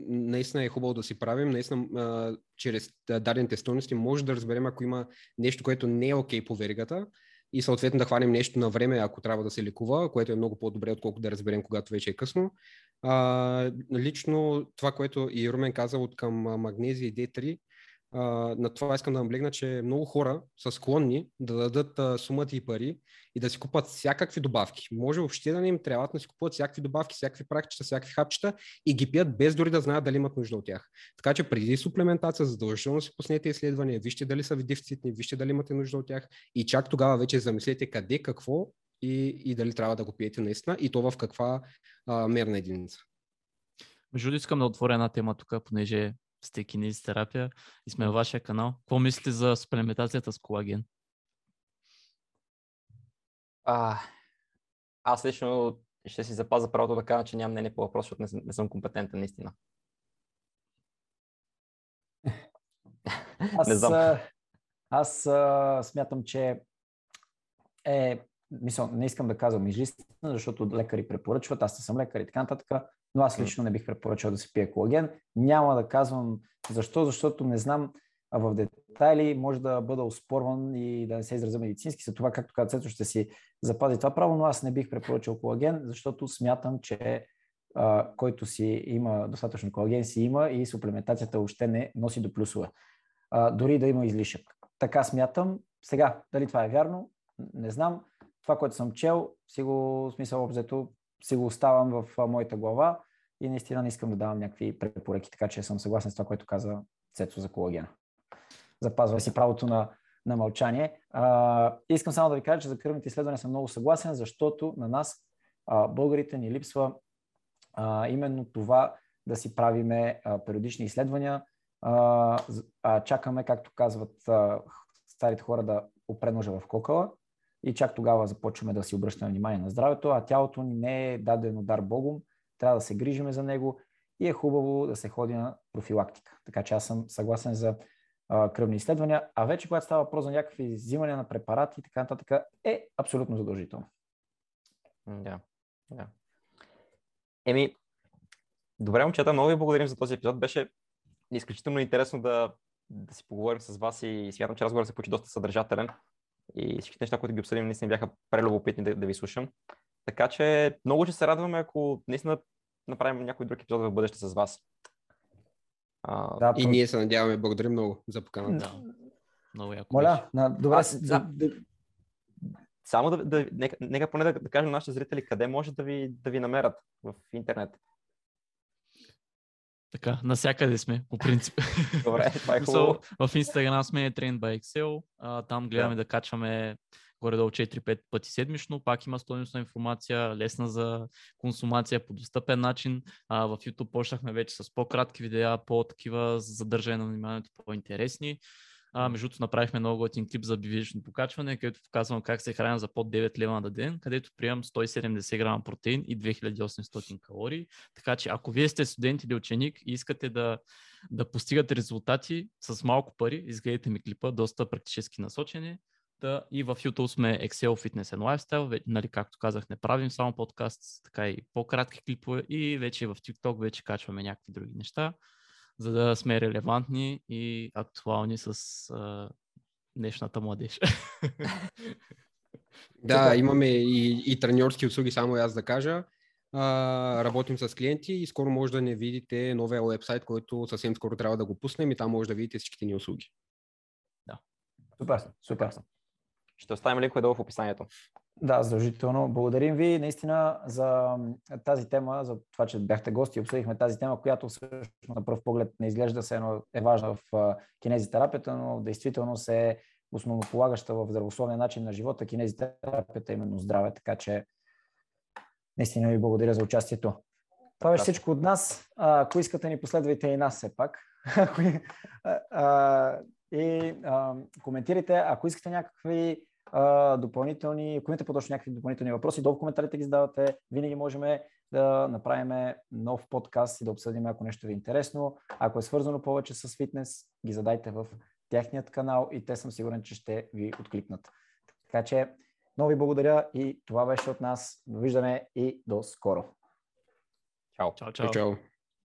наистина е хубаво да си правим, наистина а, чрез дадените стойности може да разберем ако има нещо, което не е окей по веригата и съответно да хванем нещо на време, ако трябва да се лекува, което е много по-добре, отколкото да разберем, когато вече е късно. А, лично това, което и Румен каза от към магнезия и D3, а, на това искам да наблегна, че много хора са склонни да дадат а, сумата и пари и да си купат всякакви добавки. Може въобще да не им трябва да си купуват всякакви добавки, всякакви практичета, всякакви хапчета и ги пият без дори да знаят дали имат нужда от тях. Така че преди суплементация задължително си пуснете изследвания, вижте дали са ви дефицитни, вижте дали имате нужда от тях и чак тогава вече замислете къде, какво и, и дали трябва да го пиете наистина и то в каква а, мерна единица. Между искам да отворя една тема тук, понеже сте кинезитерапия и сме във вашия канал. Какво мислите за суплементацията с колаген? А, аз лично ще си запазя правото да кажа, че нямам мнение по въпрос, защото не, съм- не съм компетентен наистина. Аз, Не знам. а, аз а, смятам, че е, мисъл, не искам да казвам излистина, защото лекари препоръчват, аз не съм лекар и така нататък, но аз лично не бих препоръчал да се пие колаген. Няма да казвам защо, защото не знам в детайли, може да бъда оспорван и да не се изразя медицински. За това, както каза Цецо, ще си запази това право, но аз не бих препоръчал колаген, защото смятам, че а, който си има достатъчно колаген, си има и суплементацията още не носи до плюсове. А, дори да има излишък. Така смятам. Сега, дали това е вярно, не знам. Това, което съм чел, си го, смисъл обзето, си го оставам в моята глава и наистина не искам да давам някакви препоръки, така че съм съгласен с това, което каза Цецо за колагена. Запазва си правото на, на мълчание. А, искам само да ви кажа, че за кръвните изследвания съм много съгласен, защото на нас, а, българите, ни липсва а, именно това да си правиме а, периодични изследвания. А, а, чакаме, както казват а, старите хора, да опре ножа в кокала и чак тогава започваме да си обръщаме внимание на здравето, а тялото ни не е дадено дар Богом, трябва да се грижиме за него и е хубаво да се ходи на профилактика. Така че аз съм съгласен за а, кръвни изследвания, а вече когато става въпрос за някакви взимания на препарати и така нататък, е абсолютно задължително. Да, да. Еми, добре, момчета, много ви благодарим за този епизод. Беше изключително интересно да, да си поговорим с вас и смятам, че разговорът се получи доста съдържателен и всички неща, които ги обсъдим, наистина бяха прелюбопитни да, да ви слушам. Така че много ще се радваме, ако наистина направим някой друг епизод в бъдеще с вас. А, да, и ние се надяваме. Благодарим много за поканата. Да. Много яко. Моля, на, добре. Аз, да, само да, да нека, нека поне да, да кажем на нашите зрители къде може да ви, да ви намерят в интернет. Така, насякъде сме, по принцип. Добре, това е хубаво. в Instagram сме Train by Excel, а, там гледаме да, да качваме горе-долу 4-5 пъти седмично. Пак има стойностна информация, лесна за консумация по достъпен начин. А, в YouTube почнахме вече с по-кратки видеа, по-такива задържане на вниманието, по-интересни. А, между другото, направихме много готин клип за бивично покачване, където показвам как се храня за под 9 лева на ден, където приемам 170 грама протеин и 2800 калории. Така че ако вие сте студент или ученик и искате да, да постигате резултати с малко пари, изгледайте ми клипа, доста практически насочени. Да, и в YouTube сме Excel Fitness and Lifestyle, нали, както казах, не правим само подкаст, така и по-кратки клипове и вече в TikTok вече качваме някакви други неща за да сме релевантни и актуални с а, днешната младеж. да, имаме и, и треньорски услуги, само аз да кажа. А, работим с клиенти и скоро може да не видите новия вебсайт, който съвсем скоро трябва да го пуснем и там може да видите всичките ни услуги. Да. Супер, супер. Ще оставим линкове долу в описанието. Да, задължително. Благодарим ви наистина за тази тема, за това, че бяхте гости и обсъдихме тази тема, която всъщност на пръв поглед не изглежда се едно е важна в кинезитерапията, но действително се е основополагаща в здравословния начин на живота. Кинезитерапията е именно здраве, така че наистина ви благодаря за участието. Това беше всичко от нас. Ако искате ни последвайте и нас все пак. и а, коментирайте. Ако искате някакви а, допълнителни, ако имате по-точно някакви допълнителни въпроси, долу в коментарите ги задавате. Винаги можем да направим нов подкаст и да обсъдим, ако нещо ви е интересно. Ако е свързано повече с фитнес, ги задайте в техният канал и те съм сигурен, че ще ви откликнат. Така че, много ви благодаря и това беше от нас. Довиждане и до скоро. Чао. Чао, чао. чао.